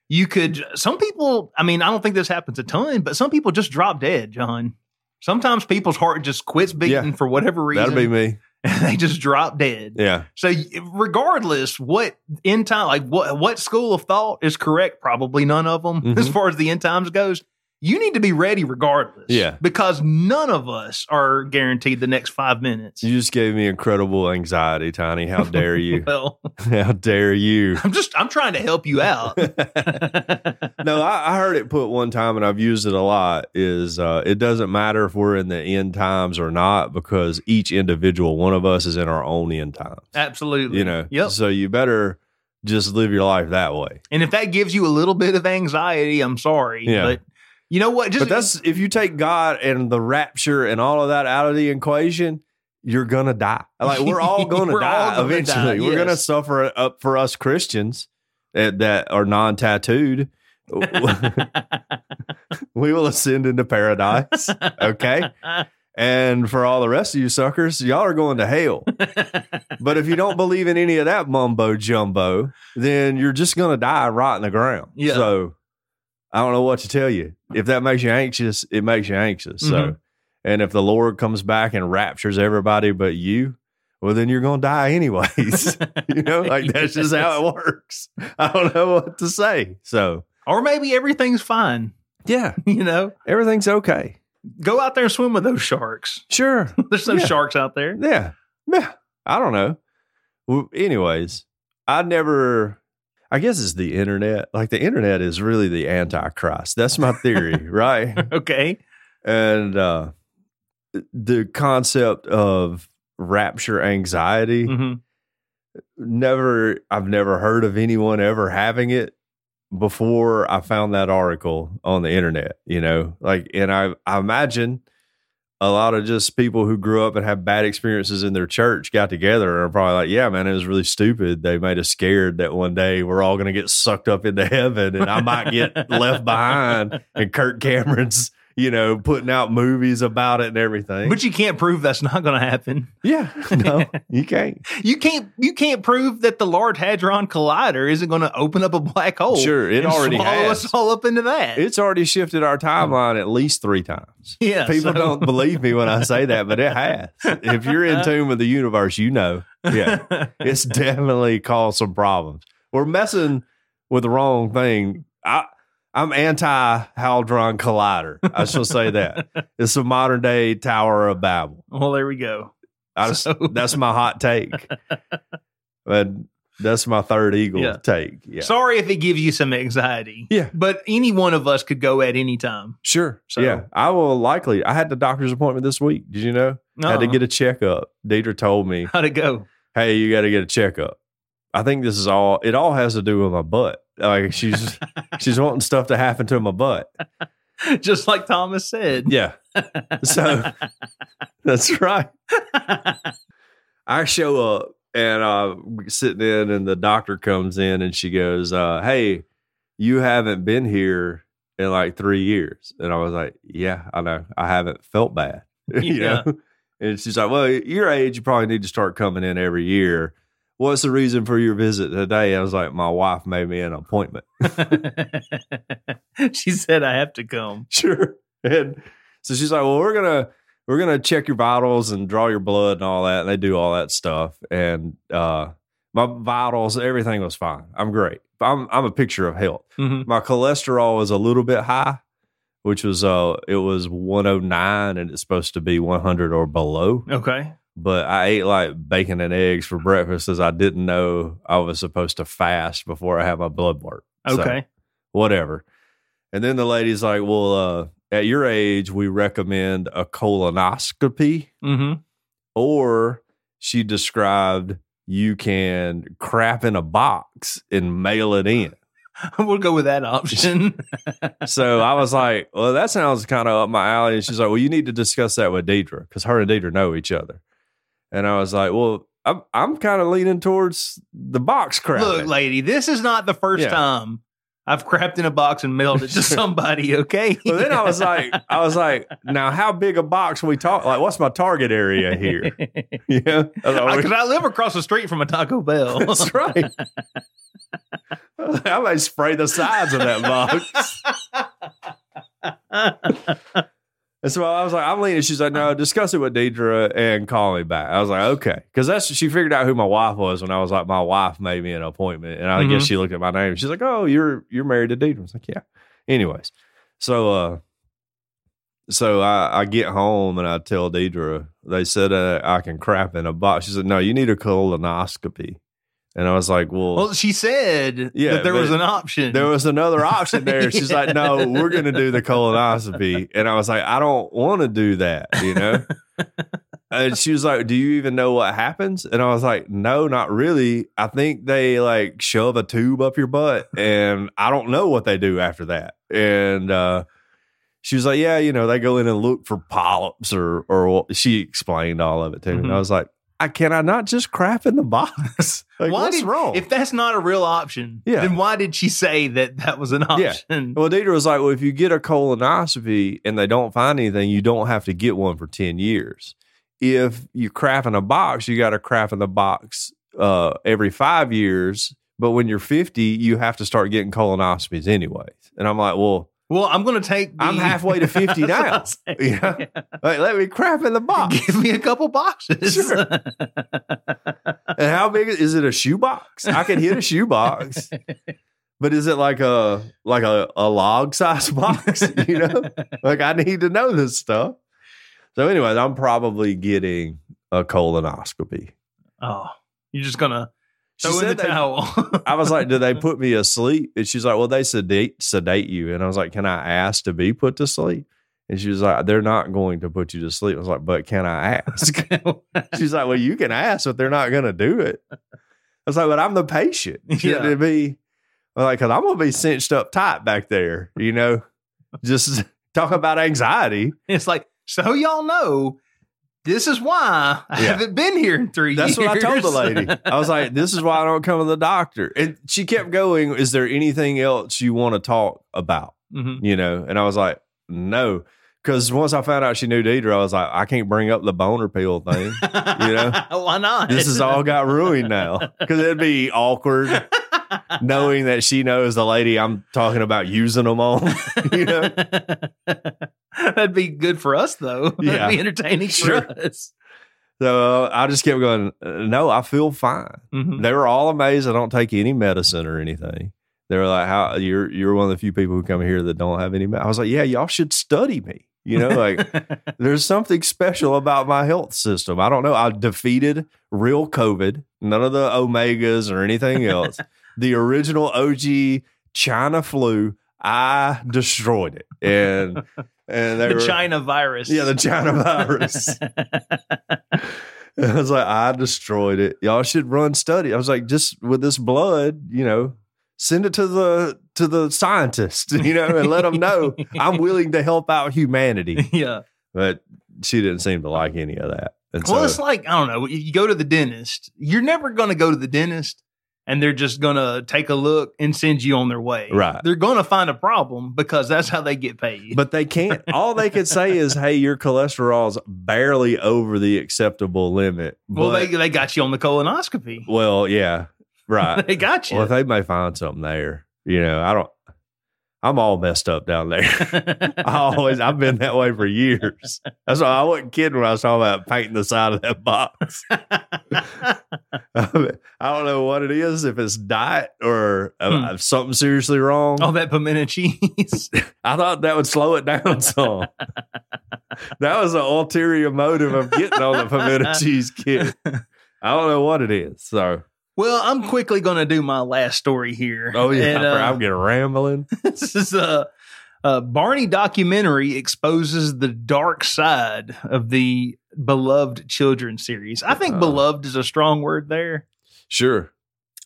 You could some people, I mean, I don't think this happens a ton, but some people just drop dead, John. Sometimes people's heart just quits beating Yeah. for whatever reason. That'll be me. and they just drop dead. Yeah. So regardless what end time like what what school of thought is correct, probably none of them Mhm. as far as the end times goes. You need to be ready regardless. Yeah. Because none of us are guaranteed the next five minutes. You just gave me incredible anxiety, Tiny. How dare you? Well, How dare you? I'm just I'm trying to help you out. no, I, I heard it put one time, and I've used it a lot. Is uh, it doesn't matter if we're in the end times or not, because each individual one of us is in our own end times. Absolutely. You know, Yep. So you better just live your life that way. And if that gives you a little bit of anxiety, I'm sorry. Yeah. But you know what? Just but that's if you take God and the rapture and all of that out of the equation, you're gonna die. Like we're all gonna We're all die gonna eventually. die, We're gonna yes. suffer up for us Christians that, that are non-tattooed. we will ascend into paradise. Okay. And for all the rest of you suckers, y'all are going to hell. But if you don't believe in any of that mumbo jumbo, then you're just going to die right in the ground. Yeah. So I don't know what to tell you. If that makes you anxious, it makes you anxious. So, Mhm. and if the Lord comes back and raptures everybody but you, well, then you're going to die anyways. you know, like that's just how it works. I don't know what to say. So, or maybe everything's fine. yeah, You know, everything's okay. go out there and swim with those sharks. Sure. There's some Yeah. sharks out there. Yeah. Yeah. I don't know. Well, anyways, I never, I guess it's the internet. Like the internet is really the antichrist. That's my theory, right? Okay. And uh, the concept of rapture anxiety, hmm never, I've never heard of anyone ever having it before I found that article on the internet, you know, like, and I, I imagine a lot of just people who grew up and have bad experiences in their church got together and are probably like, yeah, man, it was really stupid. They made us scared that one day we're all going to get sucked up into heaven and I might get left behind and Kirk Cameron's, you know, putting out movies about it and everything. But you can't prove that's not going to happen. yeah, no, you can't. You can't. You can't prove that the Large Hadron Collider isn't going to open up a black hole. Sure, it already has. us all up into that. It's already shifted our timeline at least three times. yeah. People so- don't believe me when I say that, but it has. If you're in tune with the universe, you know. Yeah. It's definitely caused some problems. We're messing with the wrong thing. I I'm anti Hadron Collider. I shall say that. It's a modern day Tower of Babel. well, there we go. Just, So- that's my hot take. But that's my third eagle Yeah. take. Yeah. Sorry if it gives you some anxiety. Yeah. But any one of us could go at any time. Sure. So- yeah. I will likely I had the doctor's appointment this week. Did you know? I had to Uh-uh. get a checkup. Deidre told me How'd it go? hey, you got to get a checkup. I think this is all. It all has to do with my butt. Like she's she's wanting stuff to happen to my butt. Just like Thomas said. Yeah, so that's right. I show up and uh, we're sitting in, and the doctor comes in, and she goes, uh, "Hey, you haven't been here in like three years." And I was like, "Yeah, I know. I haven't felt bad." you Yeah. know. And she's like, "Well, your age, you probably need to start coming in every year." What's the reason for your visit today? I was like, "My wife made me an appointment." she said I have to come. sure. And so she's like, "Well, we're gonna we're gonna check your vitals and draw your blood and all that." And they do all that stuff. And uh, my vitals, everything was fine. I'm great. I'm I'm a picture of health. Mhm. My cholesterol was a little bit high, which was uh it was 109 and it's supposed to be 100 or below. Okay. But I ate like bacon and eggs for breakfast as I didn't know I was supposed to fast before I had my blood work. So, Okay. whatever. And then the lady's like, "Well, uh, at your age, we recommend a colonoscopy." hmm Or she described you can crap in a box and mail it in. We'll go with that option. So I was like, "Well, that sounds kind of up my alley." And she's like, "Well, you need to discuss that with Deidre because her and Deidre know each other." And I was like, "Well, I'm I'm kind of leaning towards the box crap." Look, lady, this is not the first Yeah. time I've crapped in a box and mailed it to somebody. Okay. But then I was like, I was like, now how big a box we talk? Like, what's my target area here? Yeah, Because I live across the street from a Taco Bell. that's right. I might spray the sides of that box. And so I was like, I'm leaning. She's like, no, discuss it with Deidre and call me back. I was like, okay. Because that's she figured out who my wife was when I was like, my wife made me an appointment. And I Mhm. guess she looked at my name. She's like, oh, you're you're married to Deidre. I was like, yeah. Anyways, so uh so I, I get home and I tell Deidre, they said uh, I can crap in a box. She said, no, you need a colonoscopy. And I was like, well, well, she said Yeah, that there was an option. there was another option there. She's like, no, we're going to do the colonoscopy. And I was like, I don't want to do that, you know? and she was like, do you even know what happens? And I was like, no, not really. I think they like shove a tube up your butt and I don't know what they do after that. And, uh, she was like, yeah, you know, they go in and look for polyps or, or she explained all of it to me. And Mhm. I was like, I can I not just crap in the box? Like, Why what's did- wrong? If that's not a real option, Yeah. then why did she say that that was an Yeah. option? Well, Deidre was like, well, if you get a colonoscopy and they don't find anything, you don't have to get one for 10 years. If you crap in a box, you got to crap in the box uh, every five years. But when you're 50, you have to start getting colonoscopies anyways. And I'm like, well, Well, I'm going to take. The, I'm halfway to 50 That's now. Saying. Yeah. like, let me crap in the box. Give me a couple boxes. Sure. And how big is, is it? A shoebox? I can hit a shoebox. But is it like a like a, a log size box? You know, like I need to know this stuff. So, anyways, I'm probably getting a colonoscopy. oh, you're just gonna throw in the they- towel. I was like, "Do they put me asleep?" And she's like, "Well, they sedate sedate you." And I was like, "Can I ask to be put to sleep?" And she was like, "They're not going to put you to sleep." I was like, "But can I ask?" she's like, "Well, you can ask, but they're not going to do it." I was like, "But I'm the patient. Shouldn't Yeah. it be?" Like, "Cause I'm gonna be cinched up tight back there, you know." Just talk about anxiety. it's like so y'all know. This is why I Yeah. haven't been here in three That's years. what I told the lady. I was like, "This is why I don't come to the doctor." And she kept going. Is there anything else you want to talk about? Mhm. You know? And I was like, "No," because once I found out she knew Deidre, I was like, "I can't bring up the boner pill thing. You know? why not? This has all got ruined now because it'd be awkward knowing that she knows the lady I'm talking about using them on. You know? That'd be good for us, though. Yeah. That'd be entertaining Sure. for us. So uh, I just kept going. "Uh, No, I feel fine. Mhm. They were all amazed. I don't take any medicine or anything. They were like, "How you're you're one of the few people who come here that don't have any." Med-. I was like, "Yeah, y'all should study me." You know, like there's something special about my health system. I don't know. I defeated real COVID, none of the omegas or anything else. the original OG China flu, I destroyed it, and and they the were, China virus. yeah, the China virus. I was like, I destroyed it. Y'all should run study. I was like, just with this blood, you know, send it to the to the scientists, you know, and let them know I'm willing to help out humanity. yeah. But she didn't seem to like any of that. And Well, so, it's like I don't know. You go to the dentist. You're never going to go to the dentist, and they're just going to take a look and send you on their way. Right. They're going to find a problem because that's how they get paid. but they can't. All they could say is, "Hey, your cholesterol's barely over the acceptable limit." well, But- they they got you on the colonoscopy. well, yeah, right. they got you. Well, if they may find something there, you know, I don't. I'm all messed up down there. I always, I've been that way for years. That's why I wasn't kidding when I was talking about painting the side of that box. I don't know what it is, if it's diet or uh, Hmm. something seriously wrong. All that pimento cheese. I thought that would slow it down some. that was an ulterior motive of getting on the pimento cheese kit. I don't know what it is. So, well, I'm quickly going to do my last story here. oh yeah, And, uh, I'm getting rambling. this is a, a Barney documentary exposes the dark side of the beloved children series. I think Uh. beloved is a strong word there. Sure.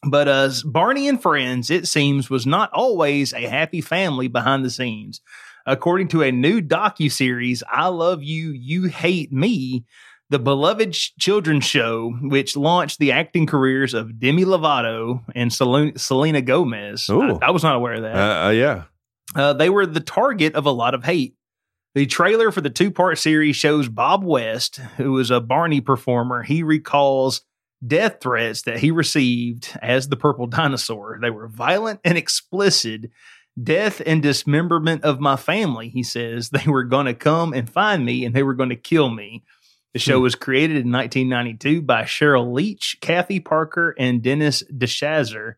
But uh, Barney and Friends, it seems, was not always a happy family behind the scenes. According to a new docu-series, I Love You, You Hate Me, the beloved ch- children's show, which launched the acting careers of Demi Lovato and Sel- Selena Gomez. I, I was not aware of that. Uh, uh, yeah. Uh, they were the target of a lot of hate. The trailer for the two part series shows Bob West, who was a Barney performer. He recalls death threats that he received as the purple dinosaur. They were violent and explicit. Death and dismemberment of my family, he says. They were going to come and find me and they were going to kill me. The show Hmm. was created in 1992 by Sheryl Leach, Kathy Parker, and Dennis DeShazer.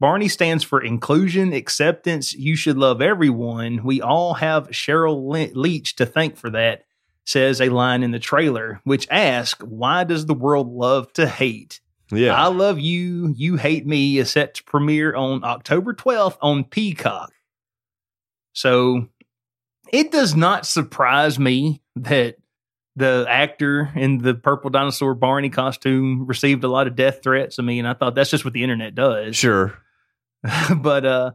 Barney stands for inclusion, acceptance. You should love everyone. We all have Sheryl Le- Leach to thank for that, says a line in the trailer, which asks, Why does the world love to hate? Yeah. I Love You, You Hate Me is set to premiere on October 12th on Peacock. So it does not surprise me that the actor in the purple dinosaur Barney costume received a lot of death threats. I mean, I thought that's just what the internet does. sure. but uh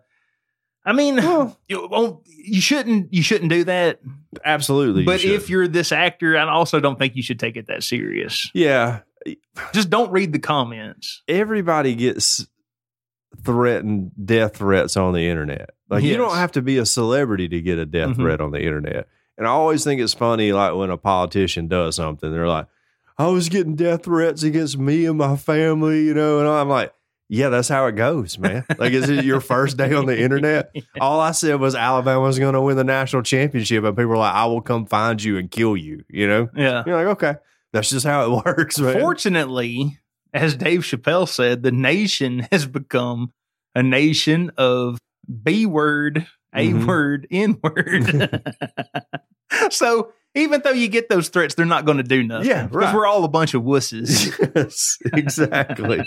I mean, Well- you, you shouldn't you shouldn't do that. Absolutely. but should. if you're this actor, I also don't think you should take it that serious. yeah, Just don't read the comments. everybody gets threatened death threats on the internet. Like you don't have to be a celebrity to get a death Mhm. threat on the internet. And I always think it's funny, like when a politician does something, they're like, "I was getting death threats against me and my family," you know, and I'm like. Yeah, that's how it goes, man. Like, is it your first day on the internet? All I said was Alabama's going to win the national championship, and people were like, "I will come find you and kill you." You know, Yeah. you're like, okay, that's just how it works, man. Fortunately, as Dave Chappelle said, the nation has become a nation of B word, A Mhm. word, N word. so even though you get those threats, they're not going to do nothing. Yeah, Because right. we're all a bunch of wusses. yes, exactly.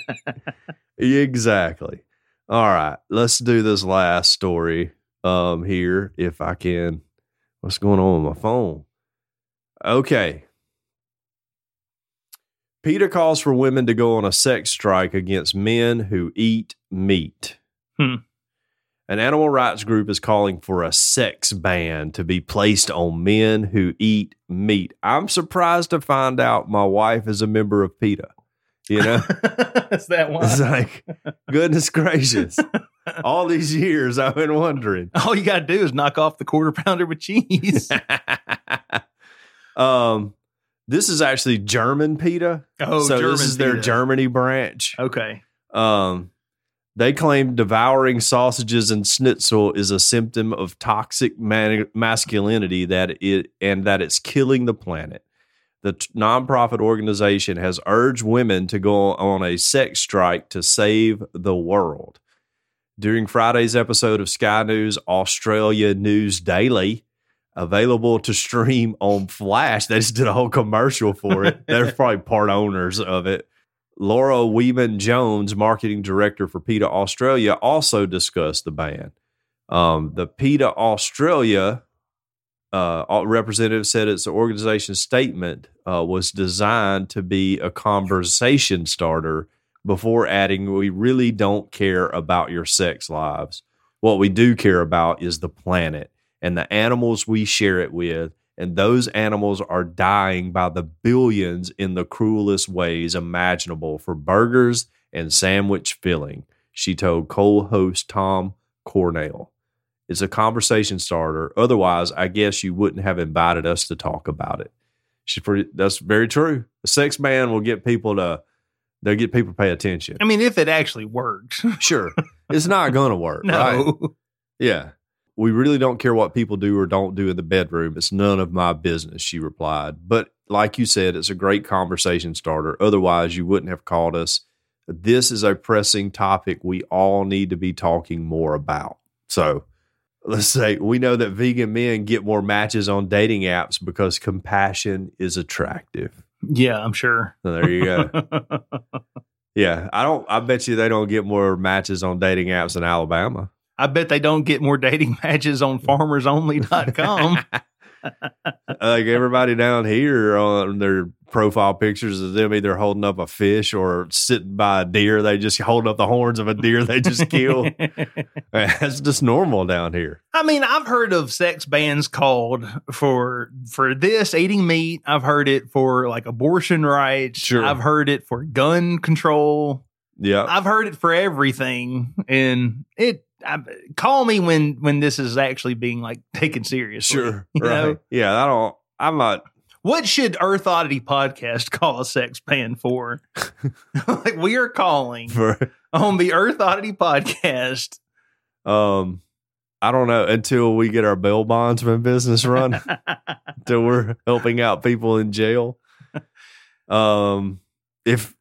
exactly. All right, let's do this last story um here if I can. What's going on with my phone? Okay. PETA calls for women to go on a sex strike against men who eat meat. Hmm. An animal rights group is calling for a sex ban to be placed on men who eat meat. I'm surprised to find out my wife is a member of PETA. You know, Is that one. it's like, goodness gracious. All these years I've been wondering. All you got to do is knock off the quarter pounder with cheese. um, this is actually German PETA. Oh, so German this is their PETA. Germany branch. Okay. Um, they claim devouring sausages and schnitzel is a symptom of toxic man- masculinity that it and that it's killing the planet. The t- nonprofit organization has urged women to go on a sex strike to save the world. During Friday's episode of Sky News Australia News Daily, available to stream on Flash, they just did a whole commercial for it. They're probably part owners of it. Laura Weyman-Jones, marketing director for PETA Australia, also discussed the ban. Um, the PETA Australia uh, representative said its organization statement uh, was designed to be a conversation starter before adding, We really don't care about your sex lives. What we do care about is the planet and the animals we share it with and those animals are dying by the billions in the cruelest ways imaginable for burgers and sandwich filling, she told co host Tom Connell. It's a conversation starter. Otherwise, I guess you wouldn't have invited us to talk about it. She's pretty, that's very true. A sex ban will get people to they'll get people to pay attention. I mean, if it actually works. Sure. It's not gonna work, right? no. Yeah. We really don't care what people do or don't do in the bedroom. It's none of my business, she replied. But like you said, it's a great conversation starter. Otherwise, you wouldn't have called us. This is a pressing topic we all need to be talking more about. So let's say we know that vegan men get more matches on dating apps because compassion is attractive. Yeah, I'm sure. So there you go. yeah. I don't I bet you they don't get more matches on dating apps in Alabama. I bet they don't get more dating matches on farmersonly.com. like everybody down here on their profile pictures of them either holding up a fish or sitting by a deer. They just hold up the horns of a deer they just killed. That's just normal down here. I mean, I've heard of sex bans called for for this eating meat. I've heard it for like abortion rights. Sure. I've heard it for gun control. Yeah. I've heard it for everything, and it. I, call me when when this is actually being like taken seriously. Sure. Right. know? Yeah. I don't, I'm not, What should Earth Oddity podcast call a sex ban for? like we are calling for, on the Earth Oddity podcast. um, I don't know until we get our bail bondsman business run, until we're helping out people in jail. Um, if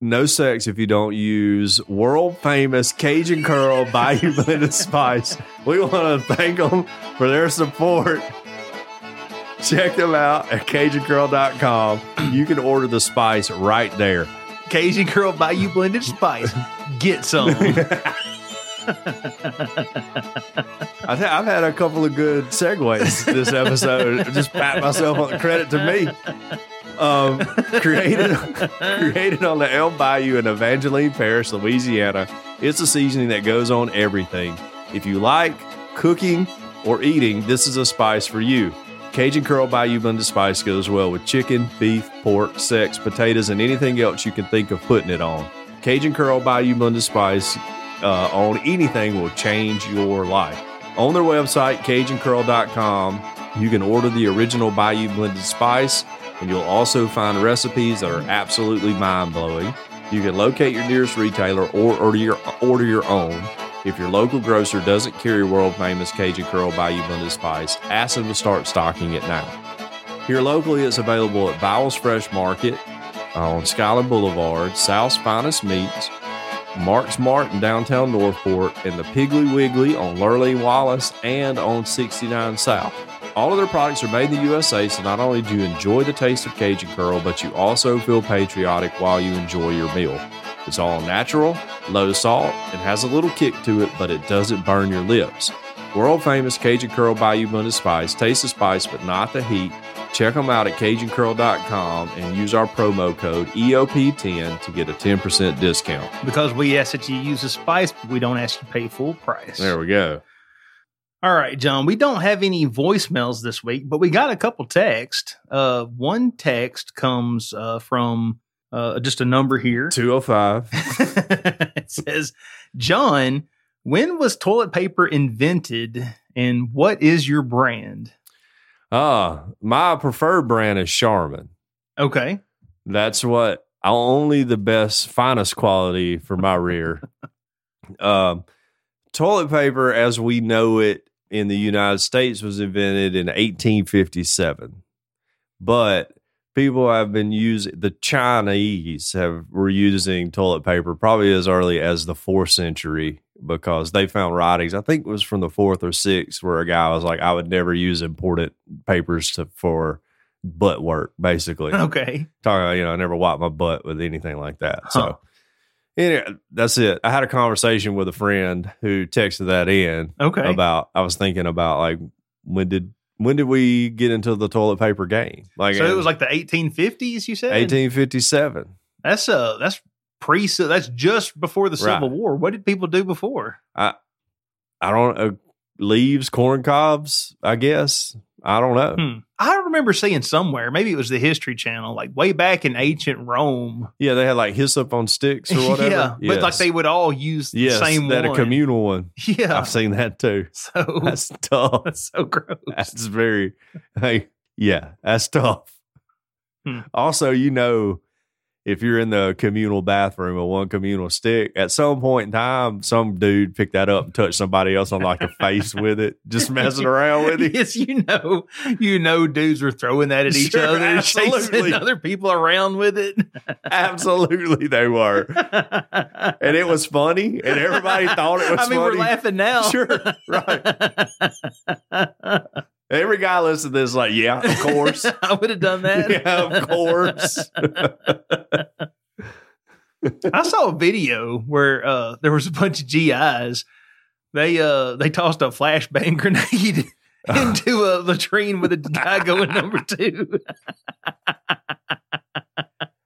no sex if you don't use world famous Cajun Curl Bayou Blended Spice. We want to thank them for their support. Check them out at CajunCurl.com. You can order the spice right there. Cajun Curl Bayou Blended Spice. Get some. I've I've had a couple of good segues this episode. Just pat myself on the credit to me. Um, created created on the Elm Bayou in Evangeline Parish, Louisiana. It's a seasoning that goes on everything. If you like cooking or eating, this is a spice for you. Cajun Curl Bayou blended spice goes well with chicken, beef, pork, sex, potatoes, and anything else you can think of putting it on. Cajun Curl Bayou blended spice uh, on anything will change your life. On their website, CajunCurl.com, you can order the original Bayou blended spice, and you'll also find recipes that are absolutely mind blowing. You can locate your nearest retailer or order your, order your own. If your local grocer doesn't carry world famous Cajun Curl Bayou blended spice, ask them to start stocking it now. Here locally, it's available at Bowles Fresh Market uh, on Skyland Boulevard, South's Finest Meats, Mark's Mart in downtown Northport, and the Piggly Wiggly on Lurleen Wallace and on 69 South. All of their products are made in the USA, so not only do you enjoy the taste of Cajun Curl, but you also feel patriotic while you enjoy your meal. It's all natural, low salt, and has a little kick to it, but it doesn't burn your lips. World famous Cajun Curl Bayou Blended Spice. Taste the spice, but not the heat. Check them out at CajunCurl.com and use our promo code EOP10 to get a 10% discount. because we ask that you use the spice, but we don't ask you to pay full price. There we go. All right, John. We don't have any voicemails this week, but we got a couple texts. Uh, one text comes uh, from uh, just a number here. 205. it says, John, when was toilet paper invented and what is your brand? Ah, my preferred brand is Charmin. Okay. That's what only the best, finest quality for my rear. um, toilet paper, as we know it in the United States, was invented in 1857, but people have been using the Chinese have were using toilet paper probably as early as the fourth century because they found writings. I think it was from the fourth or sixth where a guy was like, "I would never use important papers to, for butt work." Basically, Okay. talking about, you know, I never wipe my butt with anything like that. Huh. So, anyway, that's it. I had a conversation with a friend who texted that in Okay. about. I was thinking about like when did when did we get into the toilet paper game? Like so it was like the 1850s, you said? eighteen fifty seven. That's uh that's pre that's just before the Civil Right. War. What did people do before? I I don't uh, leaves, corn cobs. I guess I don't know. Hmm. I remember seeing somewhere, maybe it was the History Channel, like way back in ancient Rome. Yeah, they had like hyssop on sticks or whatever. yeah, but like they would all use the yes, same that one. a communal one. Yeah, I've seen that too. so That's tough. that's so gross. That's very, hey, yeah, that's tough. Hmm. Also, you know, if you're in the communal bathroom or one communal stick, at some point in time, some dude picked that up and touched somebody else on like the face with it, just messing around with it. Yes, you know, you know, dudes were throwing that at each Sure, other, absolutely. chasing other people around with it. Absolutely, they were, and it was funny, and everybody thought it was I mean, funny. we're laughing now. Sure, Every guy listening to this, is like, yeah, of course, I would have done that. yeah, of course. I saw a video where uh, there was a bunch of GIs. They uh, they tossed a flashbang grenade into a latrine with a guy going number two.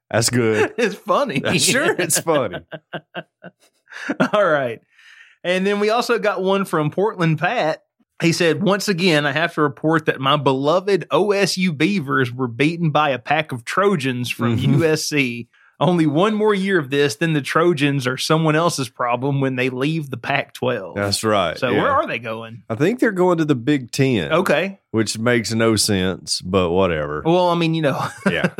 That's good. it's funny. sure, it's funny. All right. And then we also got one from Portland Pat. He said, Once again, I have to report that my beloved OSU Beavers were beaten by a pack of Trojans from Mhm. USC. Only one more year of this, then the Trojans are someone else's problem when they leave the Pac 12. That's right. So yeah. where are they going? I think they're going to the Big Ten. Okay. Which makes no sense, but whatever. Well, I mean, you know, Yeah.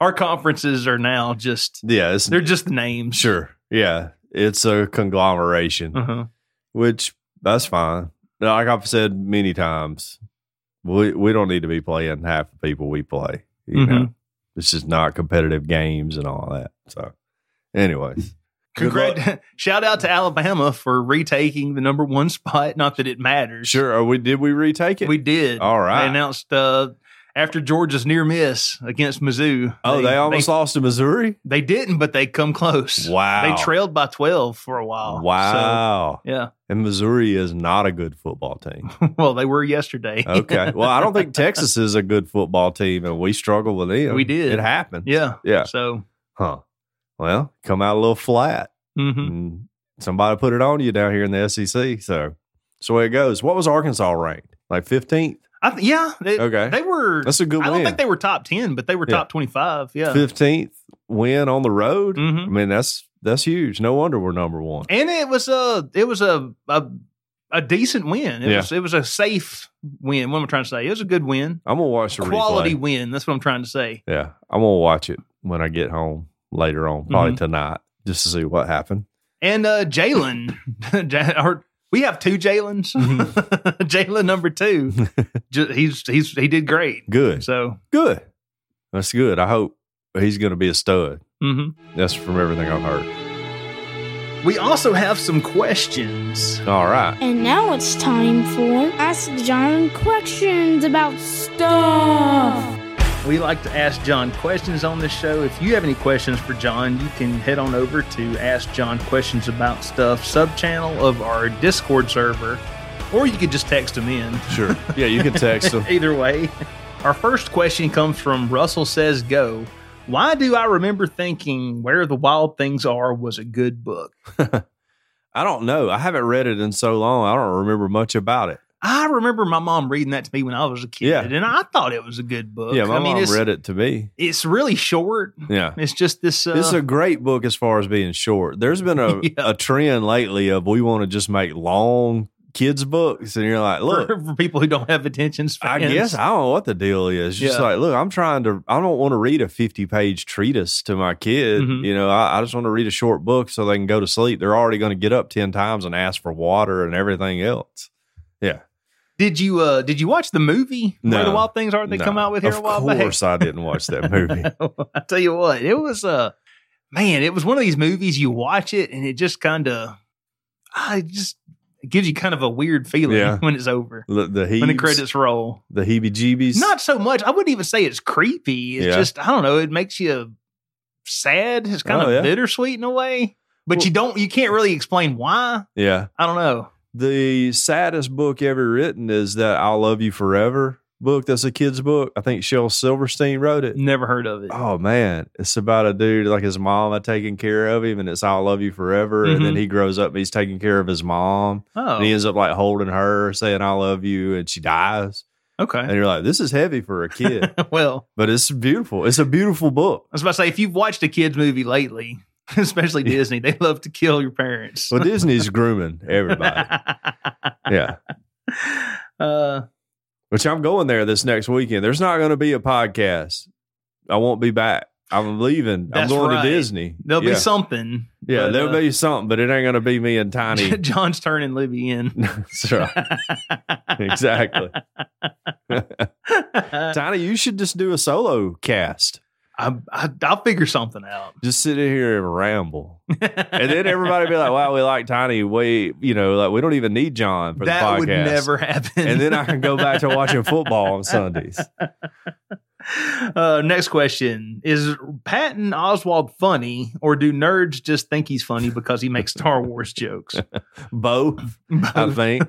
our conferences are now just, Yeah, it's they're just names. sure. Yeah. It's a conglomeration, Uh-huh. which that's fine. Like I've said many times, we we don't need to be playing half the people we play. You know, Mhm. it's just not competitive games and all that. So, anyways, Good luck. Congrat- shout out to Alabama for retaking the number one spot. Not that it matters. sure. Are we did we retake it? We did. All right. They announced uh, after Georgia's near miss against Mizzou. oh, they, almost they, lost to Missouri. they didn't, but they come close. Wow. They trailed by twelve for a while. Wow. So, yeah. And Missouri is not a good football team. well, they were yesterday. Okay. Well, I don't think Texas is a good football team, and we struggled with them. We did. It happened. yeah. Yeah. So. Huh. Well, come out a little flat. mhm. Somebody put it on you down here in the SEC. So so it goes. What was Arkansas ranked? Like 15th? I th- yeah. They, Okay. They were. That's a good I don't win. think they were top ten, but they were Yeah. top twenty-five. Yeah. 15th win on the road. Mhm. I mean, that's that's huge. No wonder we're number one. and it was a it was a a, a decent win. It Yeah. was it was a safe win. What am I trying to say? It was a good win, I'm gonna watch the quality replay. win. That's what I'm trying to say. Yeah, I'm gonna watch it when I get home later on, probably tonight, just to see what happened. And uh Jalen, or- we have two Jalen's. Jalen number two, he's he's he did great. Good, So good. That's good. I hope he's gonna be a stud. mhm. That's from everything I've heard. we also have some questions. All right. And now it's time for Ask John questions about stuff. We like to ask John questions on this show. If you have any questions for John, you can head on over to Ask John Questions About Stuff sub channel of our Discord server, or you could just text him in. Sure. Yeah, you can text him. Either way. Our first question comes from Russell Says Go. Why do I remember thinking Where the Wild Things Are was a good book? I don't know. I haven't read it in so long. I don't remember much about it. I remember my mom reading that to me when I was a kid, Yeah. and I thought it was a good book. Yeah, my I mean, mom read it to me. it's really short. Yeah. It's just this. Uh, It's a great book as far as being short. There's been a, Yeah. a trend lately of we want to just make long kids books, and you're like, look, for, for people who don't have attention I guess I don't know what the deal is. Just Yeah. like, look, I'm trying to. I don't want to read a 50 page treatise to my kid. Mhm. You know, I, I just want to read a short book so they can go to sleep. They're already going to get up 10 times and ask for water and everything else. Yeah. Did you uh did you watch the movie Where No. the Wild Things Are? They No. come out with here of a while back? Of course, I didn't watch that movie. I tell you what, it was uh man, it was one of these movies you watch it and it just kind of I just it gives you kind of a weird feeling Yeah. when it's over. the, the When the credits roll. the heebie-jeebies. Not so much. I wouldn't even say it's creepy. It's Yeah. just I don't know, it makes you sad. It's kind Oh, of yeah. bittersweet in a way. But Well- you don't you can't really explain why. yeah. I don't know. The saddest book ever written is that "I'll Love You Forever" book. That's a kid's book. I think Shel Silverstein wrote it. Never heard of it. Oh man, it's about a dude like his mom had taken care of him, and it's "I'll love you forever." And then Mhm. he grows up, and he's taking care of his mom, Oh, and he ends up like holding her, saying "I love you," and she dies. okay. And you're like, "This is heavy for a kid," well, but it's beautiful. It's a beautiful book. I was about to say, if you've watched a kids movie lately, especially Disney, they love to kill your parents. Well, Disney's grooming everybody. Yeah, uh, which I'm going there this next weekend. There's not going to be a podcast. I won't be back. I'm leaving. I'm going right. to Disney. there'll yeah. be something. Yeah, but, there'll uh, be something, but it ain't going to be me and Tiny. John's turning Libby in. That's right. exactly. Tiny, you should just do a solo cast. I, I, I'll figure something out. Just sit in here and ramble. And then everybody be like, wow, we like Tiny. We, you know, like we don't even need John for that the podcast. That would never happen. and then I can go back to watching football on Sundays. Uh, next question Is Patton Oswalt funny, or do nerds just think he's funny because he makes Star Wars jokes? Both, I think.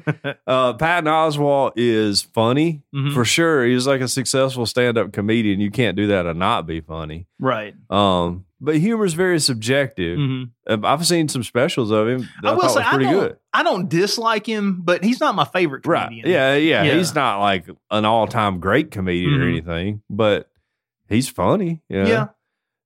Uh, Patton Oswalt is funny Mhm. for sure. He's like a successful stand-up comedian. You can't do that and not be funny. right. Um, but humor is very subjective. Mhm. Um, I've seen some specials of him. I, I will say, I pretty don't, good. I don't dislike him, but he's not my favorite Right? comedian. Yeah, yeah, Yeah. He's not like an all-time great comedian or Mhm. anything, but he's funny. Yeah. Yeah.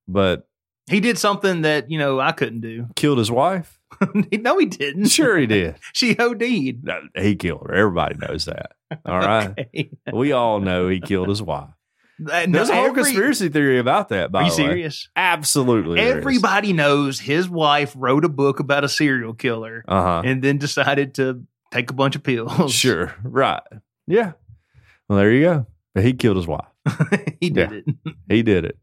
But He did something that, you know, I couldn't do. killed his wife. no, he didn't. Sure, he did. She OD'd. No, he killed her. Everybody knows that. All right. Okay. We all know he killed his wife. There's a whole every- conspiracy theory about that. By Are you the way, you serious? absolutely. Everybody knows his wife wrote a book about a serial killer Uh huh. and then decided to take a bunch of pills. Sure. Right. Yeah. Well, there you go. But he killed his wife. he did it. He did it,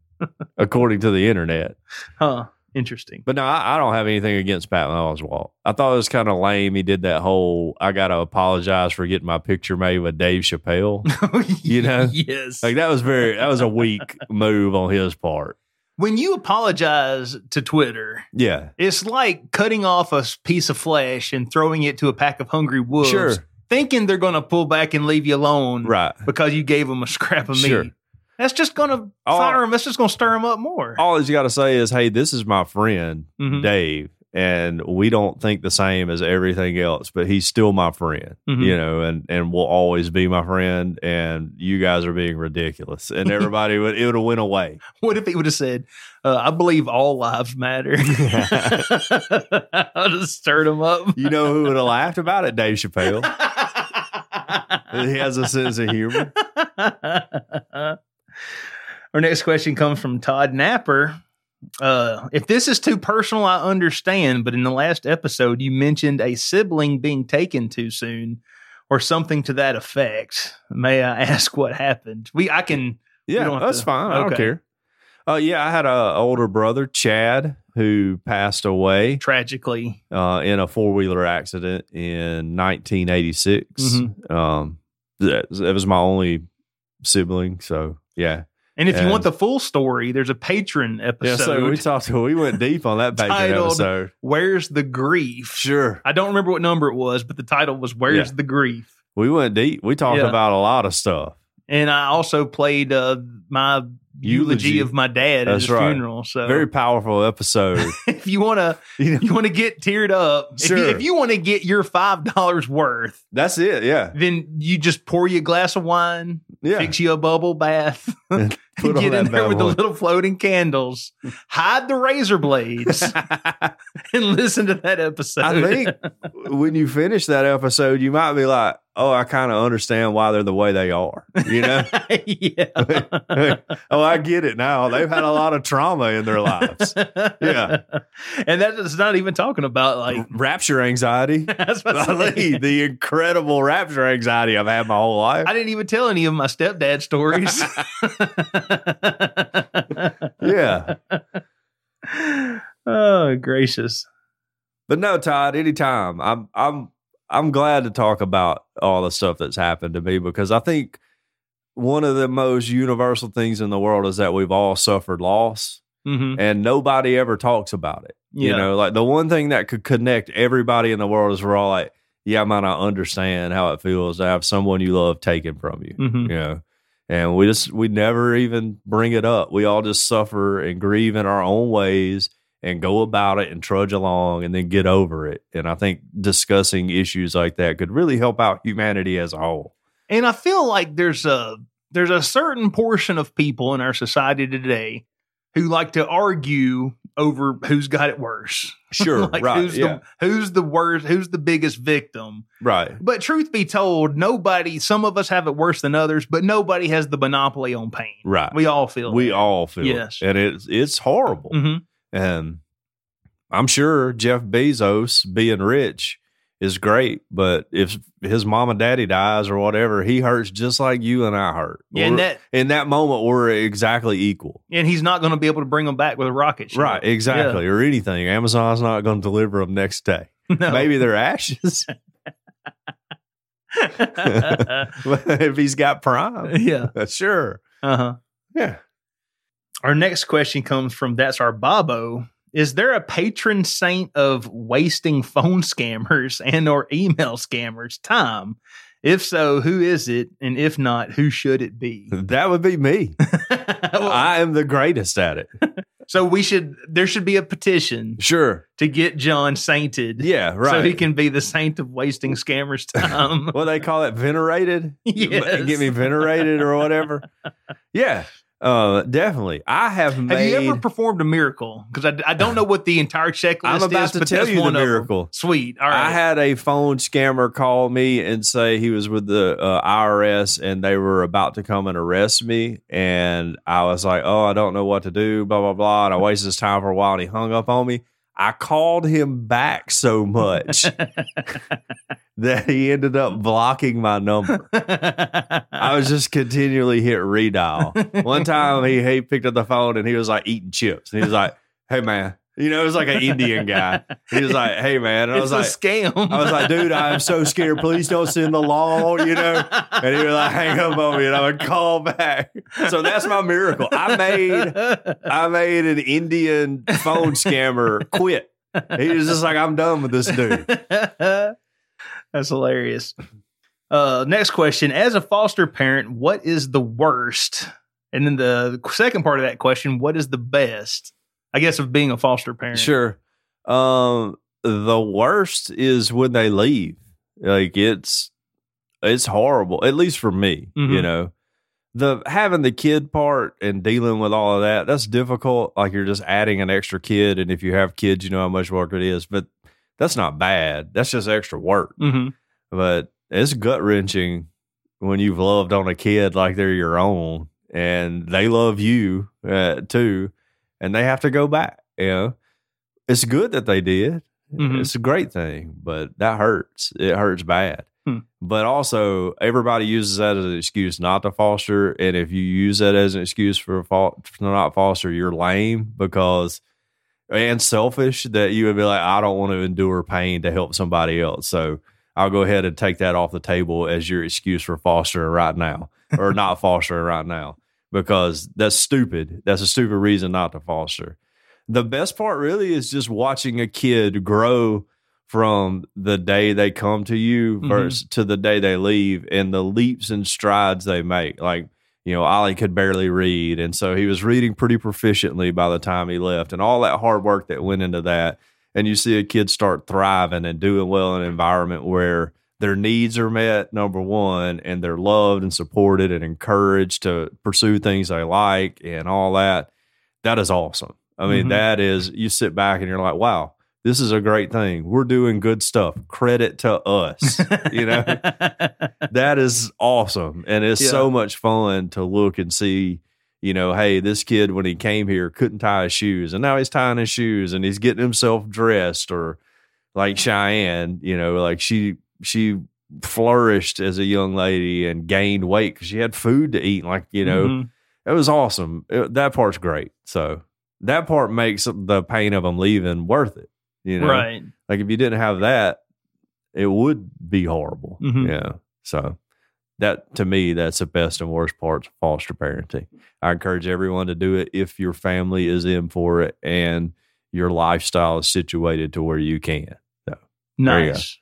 according to the internet. Huh. Interesting. But no, I, I don't have anything against Patton Oswalt. I thought it was kind of lame. He did that whole "I got to apologize for getting my picture made with Dave Chappelle." Oh, you know? yes. Like that was very that was a weak move on his part. when you apologize to Twitter, Yeah. it's like cutting off a piece of flesh and throwing it to a pack of hungry wolves, Sure. thinking they're going to pull back and leave you alone Right. because you gave them a scrap of Sure. meat. That's just going to fire them. That's just going to stir them up more. All he's got to say is, "Hey, this is my friend Mhm. Dave, and we don't think the same as everything else, but he's still my friend, Mhm. you know, and and will always be my friend. And you guys are being ridiculous, and everybody would it would have went away. What if he would have said, uh, "I believe all lives matter"? I would have stirred them up. You know who would have laughed about it? Dave Chappelle. he has a sense of humor. Our next question comes from Todd Napper. Uh, if this is too personal, I understand, but in the last episode, you mentioned a sibling being taken too soon or something to that effect. May I ask what happened? We, I can, Yeah, that's to- fine. I don't care. Uh, yeah, I had a older brother, Chad, who passed away tragically, uh, in a four wheeler accident in 1986. Mhm. Um, that, that was my only sibling. So yeah, and if you want the full story, there's a patron episode. yeah. So we talked. We went deep on that patron Titled- episode. Where's the grief? Sure, I don't remember what number it was, but the title was "Where's Yeah. the Grief." we went deep. We talked Yeah. about a lot of stuff. And I also played uh, my eulogy, Eulogy. of my dad at That's his right. funeral. So Very powerful episode. if you want to, you know, you want to get teared up. If you, Sure. if you want to get your five dollars worth, that's it. Yeah, then you just pour you a glass of wine, yeah. fix you a bubble bath, Put get in there with the little floating candles, hide the razor blades, and listen to that episode. I think when you finish that episode, you might be like, "Oh, I kind of understand why they're the way they are." You know? yeah. oh, I get it now. They've had a lot of trauma in their lives. Yeah. And that is not even talking about like rapture anxiety. that's what I'm Golly, saying. the incredible rapture anxiety I've had my whole life. I didn't even tell any of my stepdad stories. yeah. oh, gracious. But no, Todd, anytime. I'm I'm I'm glad to talk about all the stuff that's happened to me because I think one of the most universal things in the world is that we've all suffered loss hmm and nobody ever talks about it. Yeah. You know, like the one thing that could connect everybody in the world is we're all like, yeah, I might not understand how it feels to have someone you love taken from you. hmm You know, and we just we never even bring it up. We all just suffer and grieve in our own ways and go about it and trudge along and then get over it. And I think discussing issues like that could really help out humanity as a whole. And I feel like there's a there's a certain portion of people in our society today who like to argue over who's got it worse. Sure, like right, who's yeah. the who's the worst, who's the biggest victim. Right. But truth be told, nobody, some of us have it worse than others, but nobody has the monopoly on pain. Right. We all feel we that. all feel Yes. it. And it's it's horrible. Mhm. And I'm sure Jeff Bezos being rich is great, but if his mom and daddy dies or whatever, he hurts just like you and I hurt. Yeah, and that in that moment, we're exactly equal. and he's not going to be able to bring them back with a rocket ship. Right, exactly. Or anything. Amazon's not going to deliver them next day. No. Maybe they're ashes if he's got Prime. yeah. Sure. Uh huh. Yeah. Our next question comes from That's Our Bobo. Is there a patron saint of wasting phone scammers and or email scammers time? If so, who is it? And if not, who should it be? That would be me. Well, I am the greatest at it. so we should there should be a petition Sure. to get John sainted. Yeah, right. So he can be the saint of wasting scammers time. what they call it, venerated. Yes. Get me venerated or whatever. Yeah, uh, definitely. I have Have you ever performed a miracle? Because I, I don't know what the entire checklist is. I'm about is, to tell you the miracle. Sweet. All right. I had a phone scammer call me and say he was with the uh, IRS and they were about to come and arrest me. And I was like, oh, I don't know what to do, blah, blah, blah. And I wasted his time for a while and he hung up on me. I called him back so much that he ended up blocking my number. I was just continually hit redial. One time he, he picked up the phone and he was like eating chips. And he was like, hey, man. You know, it was like an Indian guy. He was like, hey, man. And I was a like, scam. I was like, dude, I'm so scared. Please don't send the law, you know? And he would like hang up on me and I would call back. So that's my miracle. I made I made an Indian phone scammer quit. He was just like, I'm done with this dude. That's hilarious. Uh, next question. As a foster parent, what is the worst? And then the second part of that question, what is the best? I guess of being a foster parent. Sure. Um the worst is when they leave. Like it's it's horrible, at least for me, you Mhm. know. The having the kid part and dealing with all of that, that's difficult. Like you're just adding an extra kid and if you have kids, you know how much work it is, but that's not bad. That's just extra work. hmm But it's gut wrenching when you've loved on a kid like they're your own and they love you uh, too, and they have to go back. You know, it's good that they did. Mhm. It's a great thing, but that hurts. It hurts bad. Hmm. But also, everybody uses that as an excuse not to foster. And if you use that as an excuse for, fo- for not foster, you're lame because and selfish that you would be like, I don't want to endure pain to help somebody else. So I'll go ahead and take that off the table as your excuse for fostering right now or not fostering right now because that's stupid. That's a stupid reason not to foster. The best part really is just watching a kid grow from the day they come to you Mhm. versus to the day they leave and the leaps and strides they make. Like, you know, Ollie could barely read. And so he was reading pretty proficiently by the time he left and all that hard work that went into that. And you see a kid start thriving and doing well in an environment where their needs are met, number one, and they're loved and supported and encouraged to pursue things they like and all that. That is awesome. I mean, Mhm. that is, you sit back and you're like, wow, this is a great thing. We're doing good stuff. Credit to us. you know, that is awesome. And it's Yeah. so much fun to look and see, you know, hey, this kid, when he came here, couldn't tie his shoes. And now he's tying his shoes and he's getting himself dressed or like Cheyenne, you know, like she, she flourished as a young lady and gained weight because she had food to eat. Like, you know, Mhm. it was awesome. It- that part's great. So that part makes the pain of them leaving worth it. You know, right. like if you didn't have that, it would be horrible. Mhm. Yeah. So that to me, that's the best and worst parts of foster parenting. I encourage everyone to do it if your family is in for it and your lifestyle is situated to where you can. Go. Nice.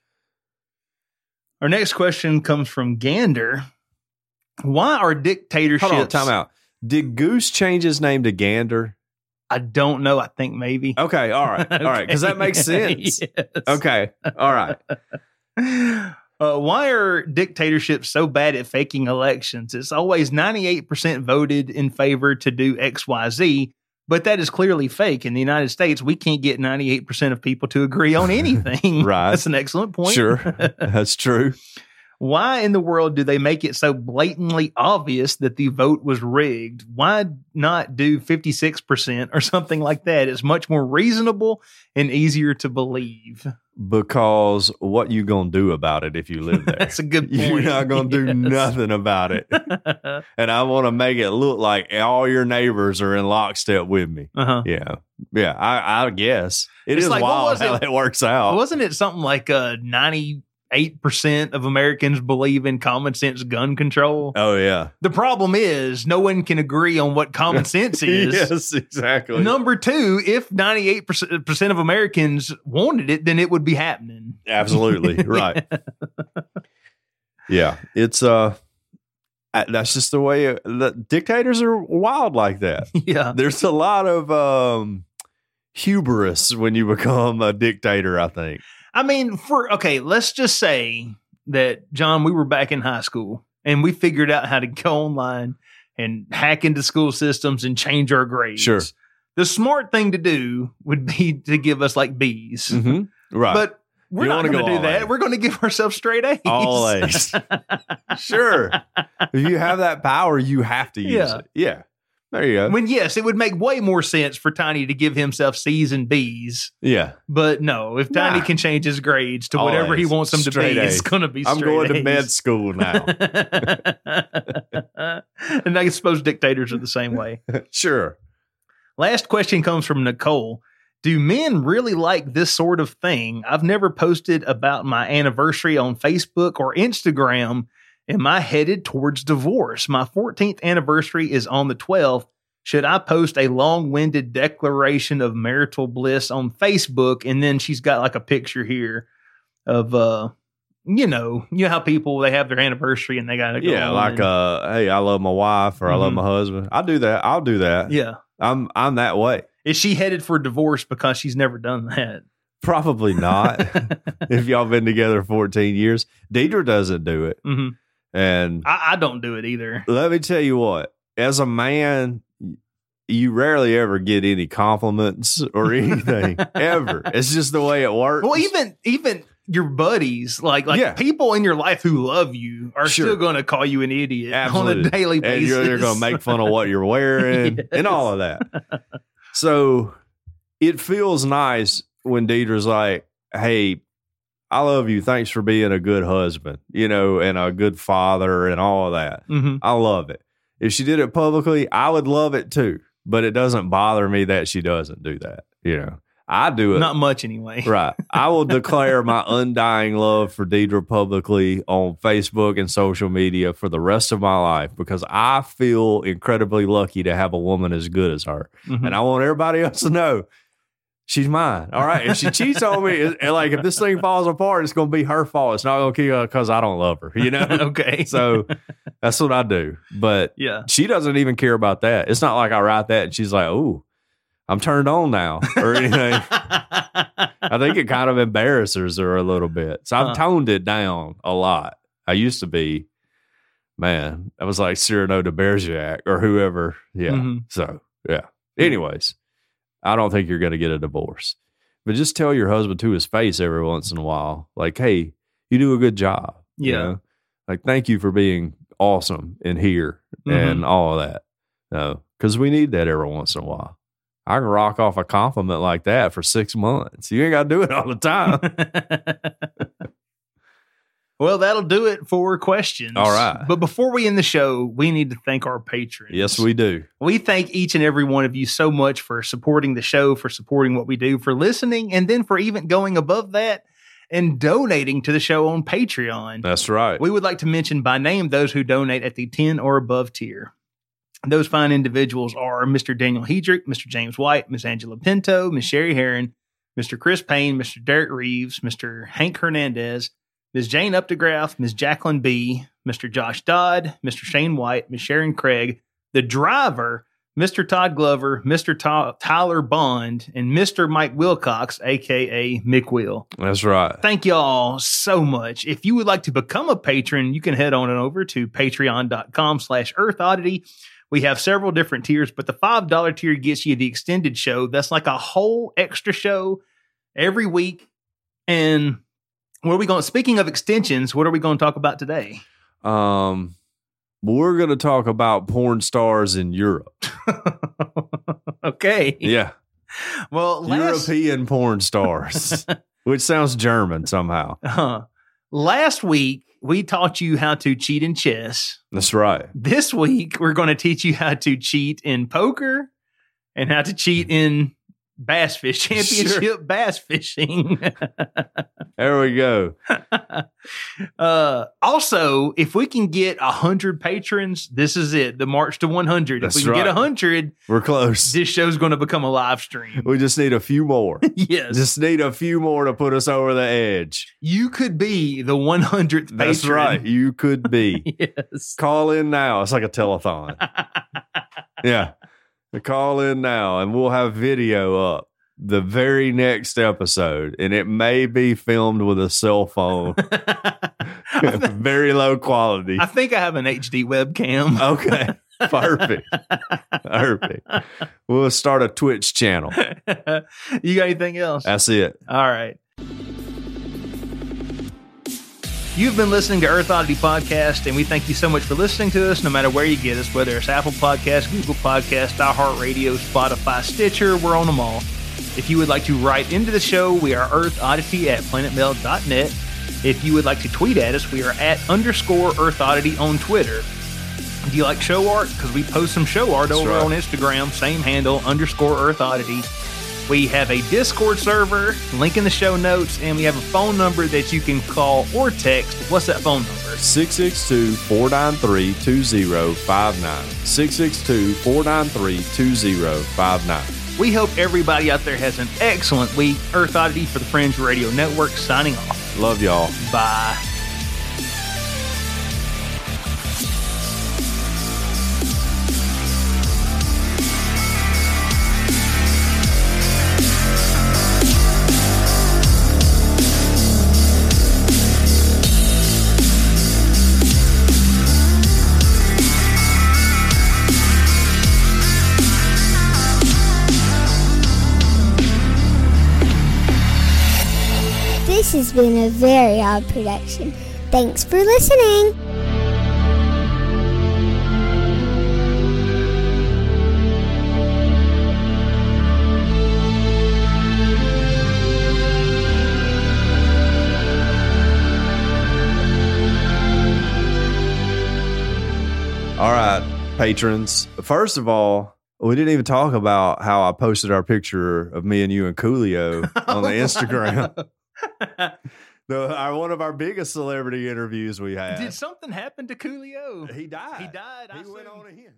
Our next question comes from Gander. Why are dictatorships? Hold on, time out. Did Goose change his name to Gander? I don't know. I think maybe. Okay, all right, all right, because that makes sense. Yes. Okay, all right. Uh, why are dictatorships so bad at faking elections? It's always 98% voted in favor to do XYZ, but that is clearly fake. In the United States, we can't get 98% of people to agree on anything. Right. That's an excellent point. Sure, that's true. Why in the world do they make it so blatantly obvious that the vote was rigged? Why not do 56% or something like that? It's much more reasonable and easier to believe. Because what you gonna do about it if you live there? That's a good point. You're not gonna do Yes. nothing about it. and I want to make it look like all your neighbors are in lockstep with me. uh-huh. Yeah, yeah. I, I guess it It's is like, wild how it? that works out. Wasn't it something like uh, 98% 98% of Americans believe in common sense gun control. Oh yeah. The problem is no one can agree on what common sense is. yes, exactly. Number two, if 98% of Americans wanted it, then it would be happening. Absolutely. right. Yeah. It's uh that's just the way the dictators are wild like that. yeah. There's a lot of um hubris when you become a dictator, I think. I mean, for okay, let's just say that John, we were back in high school and we figured out how to go online and hack into school systems and change our grades. Sure. The smart thing to do would be to give us like B's. Mm-hmm. Right. But we're You not going go to do that. A. We're going to give ourselves straight A's. all A's. sure. If you have that power, you have to use Yeah. it. Yeah. There you go. when yes, it would make way more sense for Tiny to give himself C's and B's. yeah. But no, if Tiny Nah. can change his grades to All whatever he wants them to Straight be, A's. it's going to be I'm going to med school now. and I suppose dictators are the same way. sure. Last question comes from Nicole. Do men really like this sort of thing? I've never posted about my anniversary on Facebook or Instagram. Am I headed towards divorce? My 14th anniversary is on the 12th. Should I post a long winded declaration of marital bliss on Facebook? And then she's got like a picture here of, uh, you know, you know how people they have their anniversary and they got to go Yeah, like and- uh, hey, I love my wife or I love Mhm. my husband. I'll do that. I'll do that. yeah. I'm I'm that way. Is she headed for divorce because she's never done that? Probably not. if y'all been together 14 years, Deidre doesn't do it. hmm And I, I don't do it either. let me tell you what, as a man, you rarely ever get any compliments or anything ever. It's just the way it works. Well, even even your buddies, like like Yeah. people in your life who love you, are Sure. still going to call you an idiot on a daily basis. and you're, they're going to make fun of what you're wearing and all of that. So it feels nice when Deidre's like, "Hey, I love you. Thanks for being a good husband, you know, and a good father, and all of that. Mhm. I love it. If she did it publicly, I would love it too. But it doesn't bother me that she doesn't do that. You know, I do it. Not much anyway. Right. I will declare my undying love for Deidre publicly on Facebook and social media for the rest of my life because I feel incredibly lucky to have a woman as good as her. Mhm. And I want everybody else to know she's mine. All right. If she cheats on me, it- like if this thing falls apart, it's going to be her fault. It's not going to be because I don't love her, you know? okay. so that's what I do. But yeah. she doesn't even care about that. It's not like I write that and she's like, oh, I'm turned on now or anything. I think it kind of embarrasses her a little bit. So I've Huh. toned it down a lot. I used to be, man, I was like Cyrano de Bergerac or whoever. Yeah. Mhm. So, yeah. Anyways, I don't think you're going to get a divorce. But just tell your husband to his face every once in a while, like, hey, you do a good job. you Yeah. know? Like, thank you for being awesome in here Mhm. and all of that. No, because we need that every once in a while. I can rock off a compliment like that for six months. You ain't got to do it all the time. well, that'll do it for questions. All right. But before we end the show, we need to thank our patrons. yes, we do. We thank each and every one of you so much for supporting the show, for supporting what we do, for listening, and then for even going above that and donating to the show on Patreon. That's right. We would like to mention by name those who donate at the 10 or above tier. Those fine individuals are Mr. Daniel Hedrick, Mr. James White, Ms. Angela Pinto, Ms. Sherry Heron, Mr. Chris Payne, Mr. Derek Reeves, Mr. Hank Hernandez, Ms. Jane Updegraff, Ms. Jacqueline B., Mr. Josh Dodd, Mr. Shane White, Ms. Sharon Craig, the driver, Mr. Todd Glover, Mr. Ta- Tyler Bond, and Mr. Mike Wilcox, aka Mick Will That's right. thank y'all so much. If you would like to become a patron, you can head on and over to patreon.com slash earth oddity. We have several different tiers, but the $5 tier gets you the extended show. That's like a whole extra show every week. And what are we going speaking of extensions, what are we going to talk about today? Um, we're going to talk about porn stars in Europe. okay. Yeah. Well, last, European porn stars, which sounds German somehow. uh, last week we taught you how to cheat in chess. That's right. This week, we're going to teach you how to cheat in poker and how to cheat in bass fish championship bass fishing. There we go. uh, also, if we can get a hundred patrons, this is it. The march to one hundred. If we can get a hundred, We're close. this show's going to become a live stream. We just need a few more. yes, just need a few more to put us over the edge. you could be the one hundredth. That's right. You could be. yes. Call in now. It's like a telethon. yeah. Call in now and we'll have video up the very next episode. And it may be filmed with a cell phone. Very low quality. I think I have an HD webcam. Okay. Perfect. Perfect. We'll start a Twitch channel. you got anything else? That's it. All right. You've been listening to Earth Oddity Podcast, and we thank you so much for listening to us, no matter where you get us, whether it's Apple Podcast, Google Podcast, iHeartRadio, Spotify, Stitcher, we're on them all. If you would like to write into the show, we are Earth Oddity at planetmail.net. If you would like to tweet at us, we are at underscore Earth Oddity on Twitter. Do you like show art? Because we post some show art That's over right. on Instagram, same handle, underscore Earth Oddity. We have a Discord server, link in the show notes, and we have a phone number that you can call or text. What's that phone number? 662 493 2059. 662 493 2059. We hope everybody out there has an excellent week. Earth Oddity for the Fringe Radio Network signing off. Love y'all. Bye. This has been a very odd production. Thanks for listening. All right, patrons. First of all, we didn't even talk about how I posted our picture of me and you and Coolio on the oh Instagram. the, our, one of our biggest celebrity interviews we had. Did something happen to Coolio? he died. He died. I He went assume. on ahead.